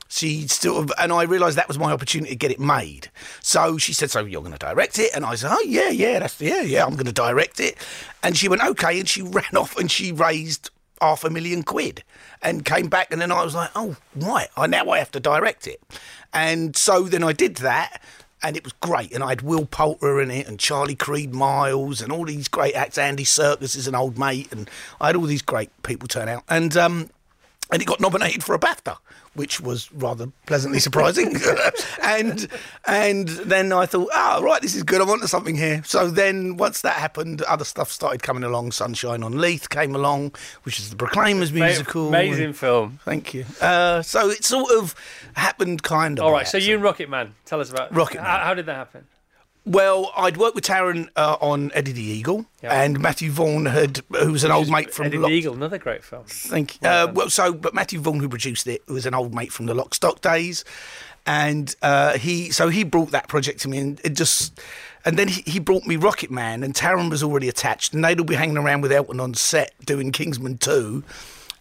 She sort of, and I realised that was my opportunity to get it made. So she said, "So you're going to direct it?" And I said, "Oh yeah, yeah, that's yeah, yeah, I'm going to direct it." And she went, "Okay," and she ran off and she raised half a million quid and came back. And then I was like, "Oh right, I now I have to direct it." And so then I did that. And it was great, and I had Will Poulter in it, and Charlie Creed Miles, and all these great acts. Andy Serkis is an old mate, and I had all these great people turn out. And um, and it got nominated for a BAFTA, which was rather pleasantly surprising. and and then I thought, ah, right, this is good. I'm onto something here. So then once that happened, other stuff started coming along. Sunshine on Leith came along, which is the Proclaimers musical. Amazing and- film. Thank you. Uh, so it sort of happened kind of. All right. right, so you and Rocketman. Tell us about Rocket How, how did that happen? Well, I'd worked with Taron uh, on Eddie the Eagle, Yeah. and Matthew Vaughn had, who was an old mate from Eddie Lock- the Eagle, another great film. Thank you. Uh, well, so, but Matthew Vaughn, who produced it, was an old mate from the Lock Stock days, and uh, he, so he brought that project to me, and it just, and then he, he brought me Rocketman, and Taron was already attached, and they'd all be hanging around with Elton on set doing Kingsman Two,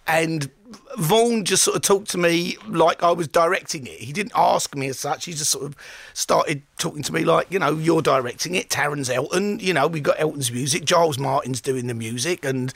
and Vaughn just sort of talked to me like I was directing it. He didn't ask me as such. He just sort of started talking to me like, you know, you're directing it. Taron's Elton. You know, we've got Elton's music. Giles Martin's doing the music, and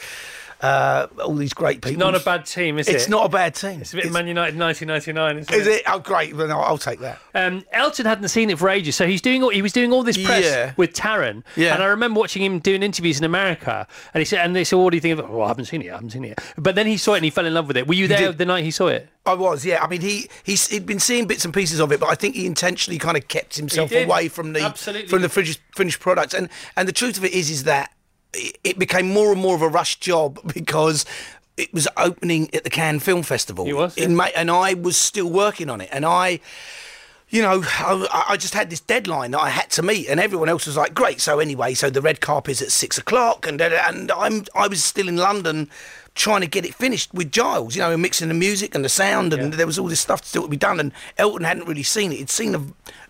uh, all these great people. Not a bad team, is it? It's not a bad team. It's a bit of Man United 1999, isn't Is it? Oh, great. Then I'll, I'll take that. Um, Elton hadn't seen it for ages, so he's doing all, he was doing all this press Yeah. with Taron. Yeah. And I remember watching him doing interviews in America, and he said, and they said, "What do you think of it?" Oh, I haven't seen it. I haven't seen it. But then he saw it and he fell in love with it. Were you there the night he saw it? I was, yeah. I mean, he he's he'd been seeing bits and pieces of it, but I think he intentionally kind of kept himself away from the Absolutely. from the finished finished products. And and the truth of it is, is that it, became more and more of a rush job because. It was opening at the Cannes Film Festival It was, in yeah. May, and I was still working on it. And I, you know, I, I just had this deadline that I had to meet, and everyone else was like, "Great." So anyway, so the red carpet is at six o'clock, and and I'm I was still in London trying to get it finished with Giles, you know, and mixing the music and the sound, and there was all this stuff still to be done, and Elton hadn't really seen it; he'd seen a,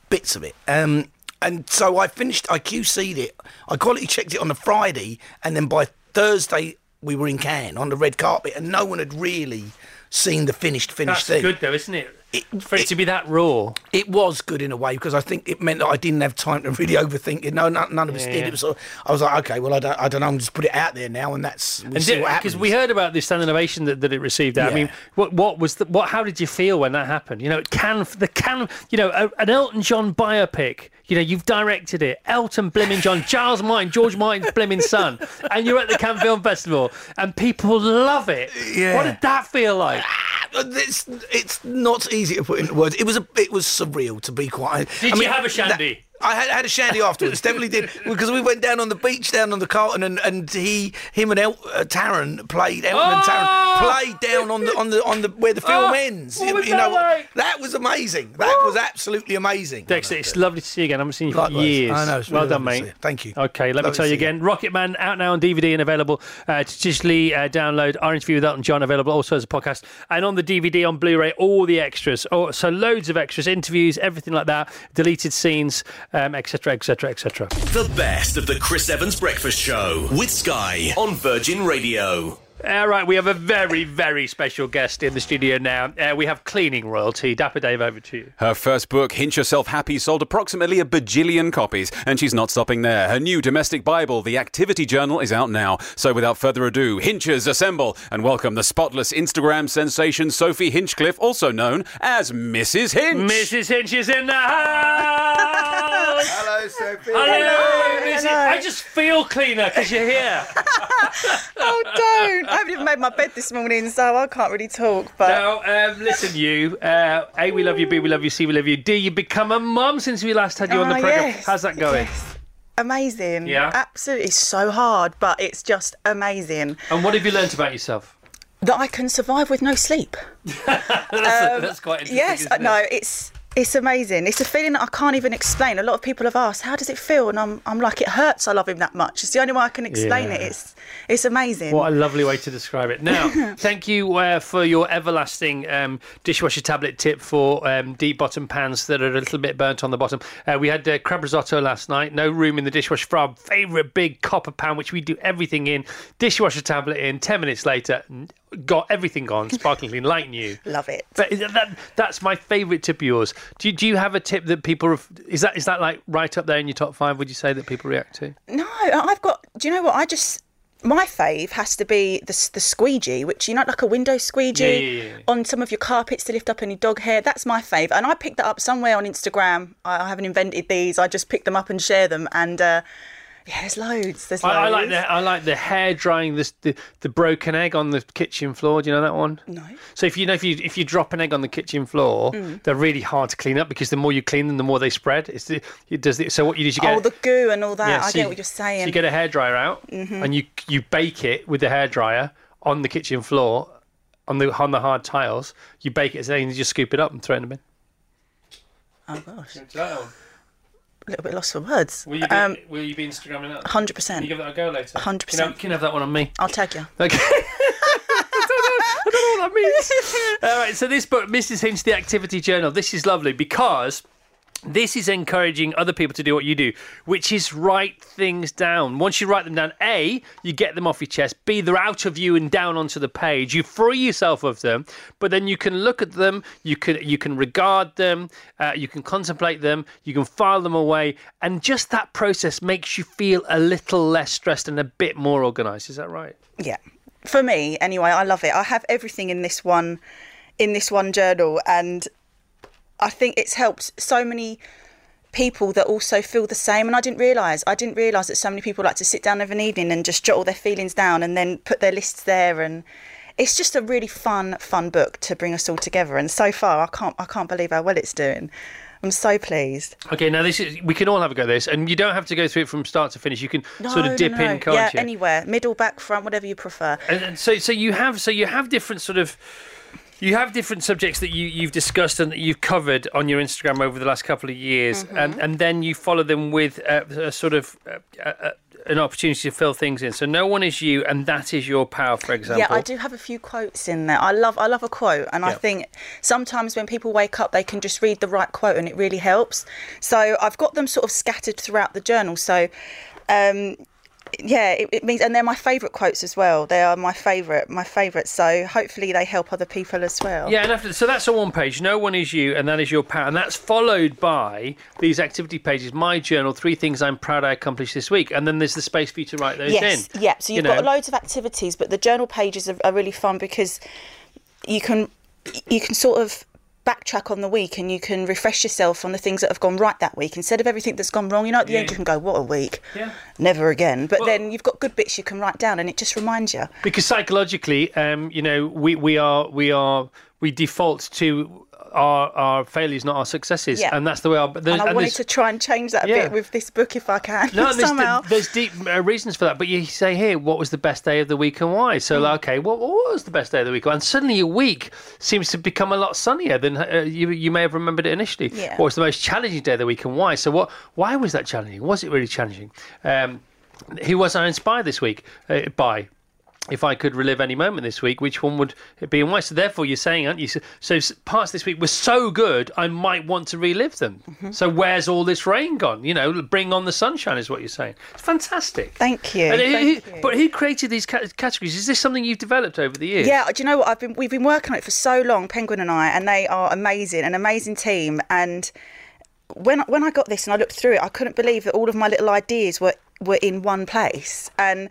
bits of it. Um, and so I finished, I QC'd it, I quality checked it on the Friday, and then by Thursday we were in Cannes on the red carpet, and no one had really seen the finished finished That's thing. good though, isn't it? It- For it, it- to be that raw. It was good in a way because I think it meant that I didn't have time to really overthink it. No, none, none of us Yeah, did. yeah. It was sort of, I was like, okay, well, I don't, I don't know. I'm just put it out there now, and that's we'll see what happens. Because we heard about the standing ovation that, that it received. I Yeah. mean, what what was the, what? How did you feel when that happened? You know, it can the can you know a, an Elton John biopic. You know, you've directed it. Elton Blimmin John, Charles Martin, George Martin's Blimmin son, and you're at the Cannes Film Festival, and people love it. Yeah. What did that feel like? Ah, it's it's not easy to put into words. It was a it was surreal to be quite. Did I you have a shandy? that- I had, had a shandy afterwards. definitely did because we went down on the beach down on the Carlton and, and he him and El, uh, Taron played Elton and Oh! Taron played down on the on the on the where the film Oh, ends. what You, was you know that like? that was amazing. That was absolutely amazing. Dexter, it's lovely to see you again. I haven't seen you for Likewise. years. I know, it's well done, mate. Thank you. Okay, let me tell you see you. again. Rocketman out now on DVD and available uh, to digitally uh, download. Our interview with Elton John available also as a podcast and on the DVD on Blu-ray. All the extras, oh, so loads of extras, interviews, everything like that, deleted scenes, etc., etc., etc. The best of the Chris Evans Breakfast Show with Sky on Virgin Radio. All right, we have a very, very special guest in the studio now. Uh, we have cleaning royalty. Dapper Dave, over to you. Her first book, Hinch Yourself Happy, sold approximately a bajillion copies, and she's not stopping there. Her new domestic Bible, The Activity Journal, is out now. So without further ado, Hinchers assemble and welcome the spotless Instagram sensation Sophie Hinchliffe, also known as Mrs. Hinch. Mrs. Hinch is in the house. Hello, Sophie. Hello, Mrs. I just feel cleaner because you're here. Oh, don't. I haven't even made my bed this morning, so I can't really talk. But Now, um, listen, you. Uh, a, we love you. B, we love you. C, we love you. D, you become a mum since we last had you on the Ah, program. yes, How's that going? yes. amazing. Yeah? Absolutely. It's so hard, but it's just amazing And what have you learnt about yourself? that I can survive with no sleep. That's, that's quite interesting. Um, Yes, isn't no, it's it's amazing. It's a feeling that I can't even explain. A lot of people have asked, "How does it feel?" And I'm I'm like, it hurts. I love him that much. It's the only way I can explain it. It's it's amazing. What a lovely way to describe it. Now, thank you uh, for your everlasting um, dishwasher tablet tip for um, deep bottom pans that are a little bit burnt on the bottom. Uh, we had uh, crab risotto last night. No room in the dishwasher for our favourite big copper pan, which we do everything in. Dishwasher tablet in. Ten minutes later, got everything gone, sparkling clean, like new. Love it. But that, that, that's my favourite tip of yours. Do you, do you have a tip that people is that is that like right up there in your top five? Would you say that people react to? No, I've got. Do you know what? I just my fave has to be the the squeegee, which you know, like a window squeegee Yeah, yeah, yeah. on some of your carpets to lift up any dog hair. That's my fave, and I picked that up somewhere on Instagram. I, I haven't invented these. I just pick them up and share them, and uh, yeah, there's loads. There's loads. I, I like the I like the hair drying this the, the broken egg on the kitchen floor. Do you know that one? No. So if you know if you if you drop an egg on the kitchen floor, Mm. they're really hard to clean up because the more you clean them, the more they spread. It's the, it does the, so what you do is you get Oh, the goo and all that. yeah, I get you- what you're saying. so saying. you get a hairdryer out Mhm. and you you bake it with the hairdryer on the kitchen floor on the on the hard tiles. You bake it and then you just scoop it up and throw it in the bin. oh gosh, Will a little bit lost for words. you be, Um, will you be Instagramming that? Hundred percent. you give that a go later? 100%. Can I, can have that one on me? I'll tag you. Okay. I don't know. I don't know what that means. All right. So this book, Mrs. Hinch, the Activity Journal. This is lovely because. This is encouraging other people to do what you do, which is write things down. Once you write them down, A, you get them off your chest. B, they're out of you and down onto the page. You free yourself of them, but then you can look at them, you can you can regard them, uh, you can contemplate them, you can file them away, and just that process makes you feel a little less stressed and a bit more organised. Is that right? Yeah. For me, anyway, I love it. I have everything in this one in this one journal and I think it's helped so many people that also feel the same and I didn't realise I didn't realise that so many people like to sit down of an evening and just jot all their feelings down and then put their lists there and it's just a really fun fun book to bring us all together and so far I can't I can't believe how well it's doing. I'm so pleased. Okay, now this is we can all have a go at this, and you don't have to go through it from start to finish. You can sort of dip in, can't yeah, you? anywhere, middle, back, front, whatever you prefer. And, and so, so you have, so you have different sort of, you have different subjects that you you've discussed and that you've covered on your Instagram over the last couple of years, Mm-hmm. and and then you follow them with uh, a sort of. Uh, uh, an opportunity to fill things in. So no one is you, and that is your power. For example, Yeah, I do have a few quotes in there. I love I love a quote and I think sometimes when people wake up they can just read the right quote and it really helps. So I've got them sort of scattered throughout the journal. So um yeah, it, it means, and they're my favourite quotes as well. They are my favourite, my favourite. So hopefully they help other people as well. Yeah, and after, so that's on one page. No one is you, and that is your power, and that's followed by these activity pages. My journal: three things I'm proud I accomplished this week, and then there's the space for you to write those yes, in. yeah. So You you've got know. loads of activities, but the journal pages are, are really fun because you can you can sort of backtrack on the week and you can refresh yourself on the things that have gone right that week instead of everything that's gone wrong. You know, at the end Yeah. you can go, "What a week." Yeah. Never again. But Well- then you've got good bits you can write down, and it just reminds you. Because psychologically, um, you know, we, we are we are we default to our our failures, not our successes, Yeah. and that's the way. There's- And I and wanted to try and change that a Yeah. bit with this book if I can No, and there's, somehow. there's deep uh, reasons for that. But you say here, what was the best day of the week and why? Mm. So, like, okay, what, what was the best day of the week? And suddenly your week seems to become a lot sunnier than uh, you, you may have remembered it initially. Yeah. What was the most challenging day of the week and why? So, what? Why was that challenging? Was it really challenging? Um, who was I inspired this week uh, by? If I could relive any moment this week, which one would it be and why? So therefore, you're saying, aren't you? So, so parts this week were so good, I might want to relive them. Mm-hmm. So where's all this rain gone? You know, bring on the sunshine is what you're saying. It's fantastic. Thank you. Thank who- you. But who created these ca- categories? Is this something you've developed over the years? Yeah, do you know what? I've been we've been working on it for so long, Penguin and I, and they are amazing, an amazing team. And when when I got this and I looked through it, I couldn't believe that all of my little ideas were were in one place. And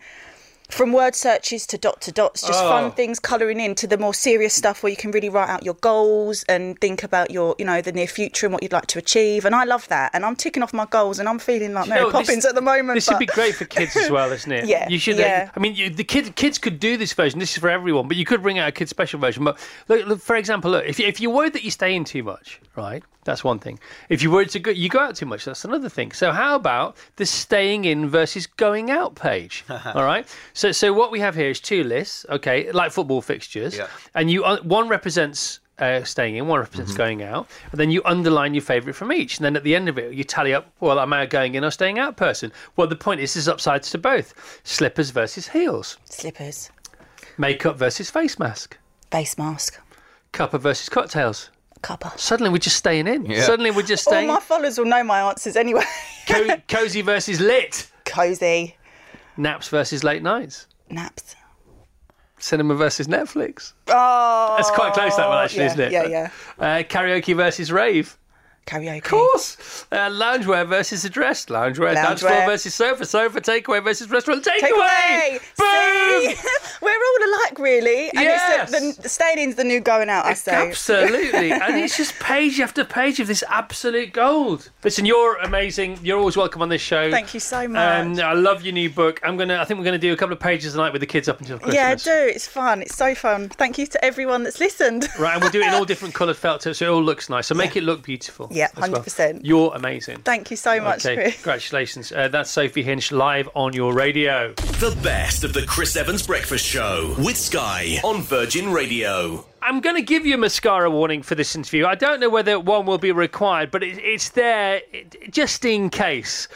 from word searches to dot to dots, just Oh. fun things colouring in to the more serious stuff where you can really write out your goals and think about your, you know, the near future and what you'd like to achieve. And I love that. And I'm ticking off my goals and I'm feeling like You Mary know, this- Poppins at the moment. This would be great for kids as well, isn't it? Yeah, You should. Uh, yeah. I mean, you, the kid, kids could do this version. This is for everyone, but you could bring out a kid's special version. But look, look for example, look if, you, if you're worried that you stay in too much, right? That's one thing. If you were to go, you go out too much, that's another thing. So how about the staying in versus going out page? All right. So so what we have here is two lists, okay, like football fixtures, Yeah. and you uh, one represents. Uh, staying in, one represents going out, and then you underline your favourite from each, and then at the end of it, you tally up. Well, am I a going in or staying out person? Well, the point is, there's upsides to both: slippers versus heels, Slippers, makeup versus face mask, face mask, cuppa versus cocktails. Cuppa. Suddenly, we're just staying in. Yeah. Suddenly, we're just staying. All staying. my followers will know my answers anyway. Co- cozy versus lit, Cozy, naps versus late nights, naps. cinema versus Netflix. Oh, That's quite close, that one, actually, yeah, isn't it? Yeah, yeah. Uh, karaoke versus rave. Karaoke. Of course. Uh, loungewear versus address. Loungewear. Dance floor Loungewear. versus sofa. Sofa. Takeaway versus restaurant. Takeaway. Take. Boom. See? We're all alike, really. And Yes. it's the, the staying in's the new going out, I say. Absolutely. and it's just page after page of this absolute gold. Listen, you're amazing. You're always welcome on this show. Thank you so much. And I love your new book. I'm gonna. I think we're gonna do a couple of pages tonight with the kids up until Christmas. yeah, do. It's fun. It's so fun. Thank you to everyone that's listened. Right, and we'll do it in all different coloured felt tips, so it all looks nice. So make it look beautiful. Yeah, 100%. You're amazing. Thank you so much, okay, Chris. congratulations. Uh, that's Sophie Hinch live on your radio. The best of the Chris Evans Breakfast Show with Sky on Virgin Radio. I'm going to give you a mascara warning for this interview. I don't know whether one will be required, but it, it's there it- just in case.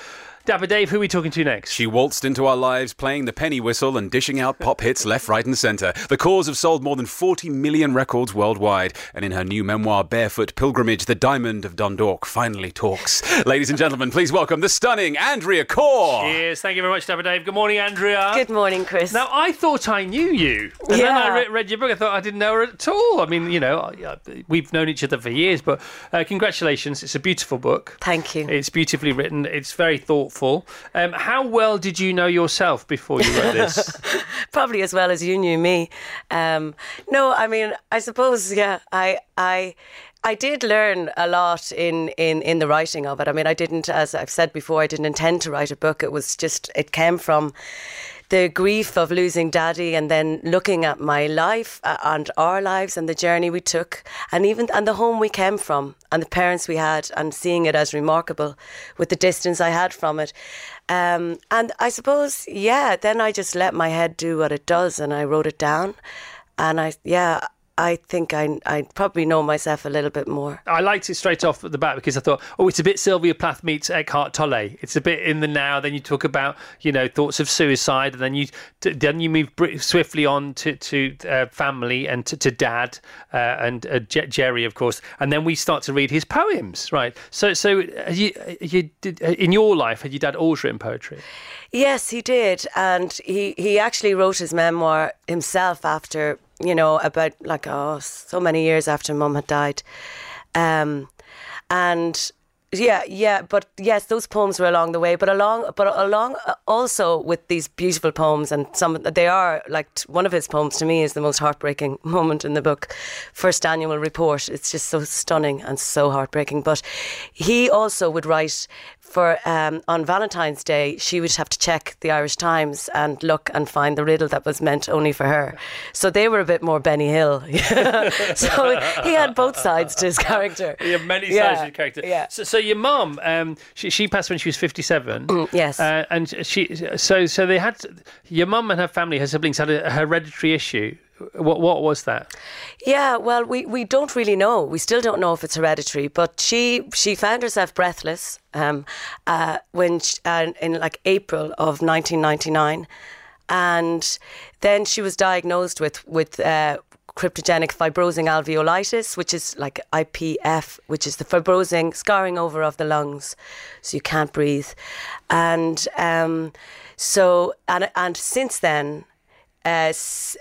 Dapper Dave, who are we talking to next? She waltzed into our lives playing the penny whistle and dishing out pop hits left, right, and centre. The Corrs have sold more than 40 million records worldwide. And in her new memoir, Barefoot Pilgrimage, the Diamond of Dundalk finally talks. Ladies and gentlemen, please welcome the stunning Andrea Corr. Cheers. Thank you very much, Dapper Dave. Good morning, Andrea. Good morning, Chris. Now, I thought I knew you. And then I re- read your book. I thought I didn't know her at all. I mean, you know, I- I- we've known each other for years, but uh, congratulations. It's a beautiful book. Thank you. It's beautifully written. It's very thoughtful. Um, how well did you know yourself before you wrote this? Probably as well as you knew me. Um, no, I mean, I suppose, yeah, I, I, I did learn a lot in, in, in the writing of it. I mean, I didn't, as I've said before, I didn't intend to write a book. It was just, it came from the grief of losing daddy and then looking at my life uh, and our lives and the journey we took and even and the home we came from and the parents we had and seeing it as remarkable with the distance I had from it. Um, and I suppose yeah then I just let my head do what it does and I wrote it down. And I yeah I think I I probably know myself a little bit more. I liked it straight off at the bat because I thought, oh, it's a bit Sylvia Plath meets Eckhart Tolle. It's a bit in the now. Then you talk about, you know, thoughts of suicide, and then you then you move br- swiftly on to to uh, family and to, to dad uh, and uh, Je- Gerry, of course, and then we start to read his poems, right? So, so uh, you you did uh, in your life had your dad always written poetry? Yes, he did, and he he actually wrote his memoir himself after you know about like oh so many years after mum had died, um, and yeah, yeah, but yes, those poems were along the way, but along, but along uh, also with these beautiful poems, and some they are like one of his poems to me is the most heartbreaking moment in the book, first annual report. It's just so stunning and so heartbreaking. But he also would write for um, on Valentine's Day, she would have to check the Irish Times and look and find the riddle that was meant only for her. So they were a bit more Benny Hill. so he had both sides to his character. He had many Yeah, sides to his character. yeah. So, so your mum, um, she, she passed when she was fifty-seven. yes. Uh, and she, so, so they had your mum and her family, her siblings had a hereditary issue. What, what was that? Yeah, well, we, we don't really know. We still don't know if it's hereditary. But she she found herself breathless um, uh, when sh uh, in like April of 1999, and then she was diagnosed with with. Uh, Cryptogenic fibrosing alveolitis, which is like IPF, which is the fibrosing scarring over of the lungs, so you can't breathe, and um, so and and since then, uh,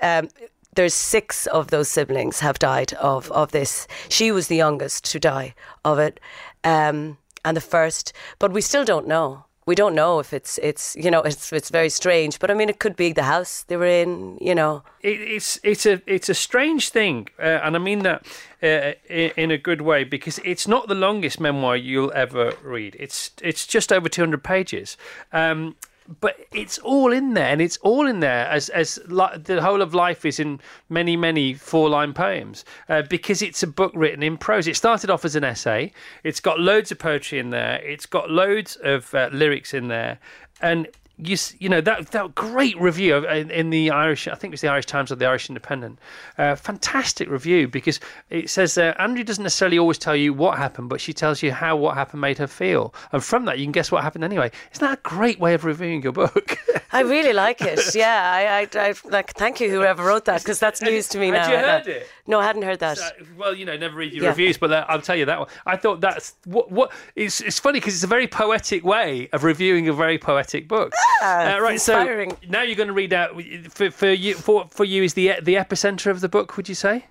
um, there's six of those siblings have died of, of this. She was the youngest to die of it, um, and the first. But we still don't know. We don't know if it's it's you know it's it's very strange. But I mean, it could be the house they were in. You know, It, it's it's a it's a strange thing, uh, and I mean that uh, in, in a good way because it's not the longest memoir you'll ever read. It's it's just over two hundred pages. Um, but it's all in there, and it's all in there as as li- the whole of life is in many many four line poems uh, because it's a book written in prose. It started off as an essay. It's got loads of poetry in there. It's got loads of uh, lyrics in there, and you you know that that great review in, in the Irish I think it was the Irish Times or the Irish Independent uh, fantastic review because it says uh, Andrew doesn't necessarily always tell you what happened but she tells you how what happened made her feel and from that you can guess what happened anyway isn't that a great way of reviewing your book I really like it. Yeah, I, I, I like. Thank you, whoever wrote that, because that's news to me Had now. you heard it? No, I hadn't heard that. So, well, you know, never read your Yeah. reviews, but uh, I'll tell you that one. I thought that's what what it's it's funny because it's a very poetic way of reviewing a very poetic book. Uh, right, inspiring. so now you're going to read out for for you for for you is the the epicenter of the book. Would you say?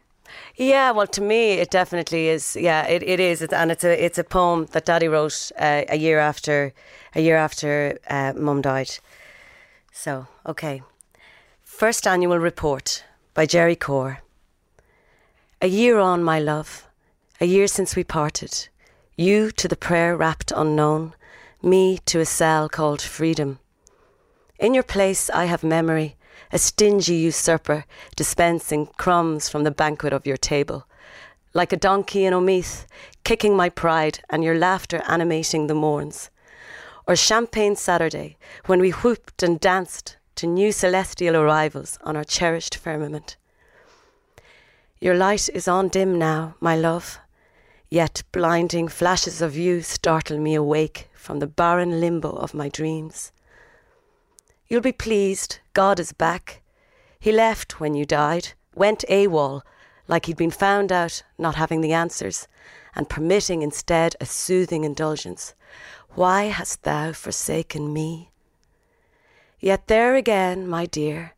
Yeah, well, to me, it definitely is. Yeah, it, it is, It's- and it's a it's a poem that Daddy wrote uh, a year after a year after uh, Mum died. So, okay, first annual report by Gerry Corr. A year on, my love, a year since we parted. You to the prayer wrapped unknown, me to a cell called freedom. In your place, I have memory, a stingy usurper dispensing crumbs from the banquet of your table. Like a donkey in Omeath, kicking my pride and your laughter animating the morns. Or Champagne Saturday, when we whooped and danced to new celestial arrivals on our cherished firmament. Your light is on dim now, my love, yet blinding flashes of you startle me awake from the barren limbo of my dreams. You'll be pleased, God is back. He left when you died, went AWOL, like he'd been found out not having the answers, and permitting instead a soothing indulgence. Why hast thou forsaken me? Yet there again, my dear,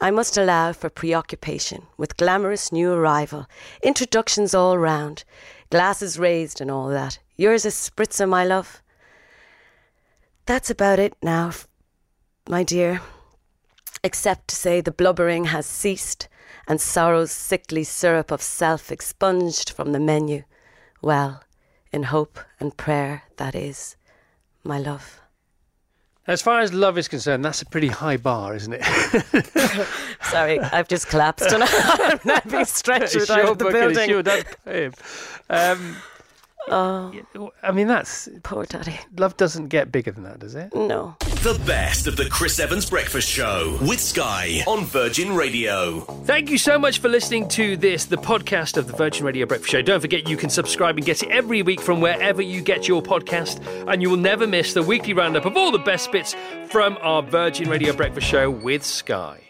I must allow for preoccupation with glamorous new arrival, introductions all round, glasses raised and all that. Yours a spritzer, my love. That's about it now, my dear, except to say the blubbering has ceased and sorrow's sickly syrup of self expunged from the menu. Well, in hope and prayer, that is, my love. As far as love is concerned, that's a pretty high bar, isn't it? Sorry, I've just collapsed and I'm now being stretched It's out of the building. Your poem. Um, Oh, I mean, that's poor daddy. love doesn't get bigger than that, does it? No. The best of the Chris Evans Breakfast Show with Sky on Virgin Radio. Thank you so much for listening to this, the podcast of the Virgin Radio Breakfast Show. Don't forget you can subscribe and get it every week from wherever you get your podcast, and you will never miss the weekly roundup of all the best bits from our Virgin Radio Breakfast Show with Sky.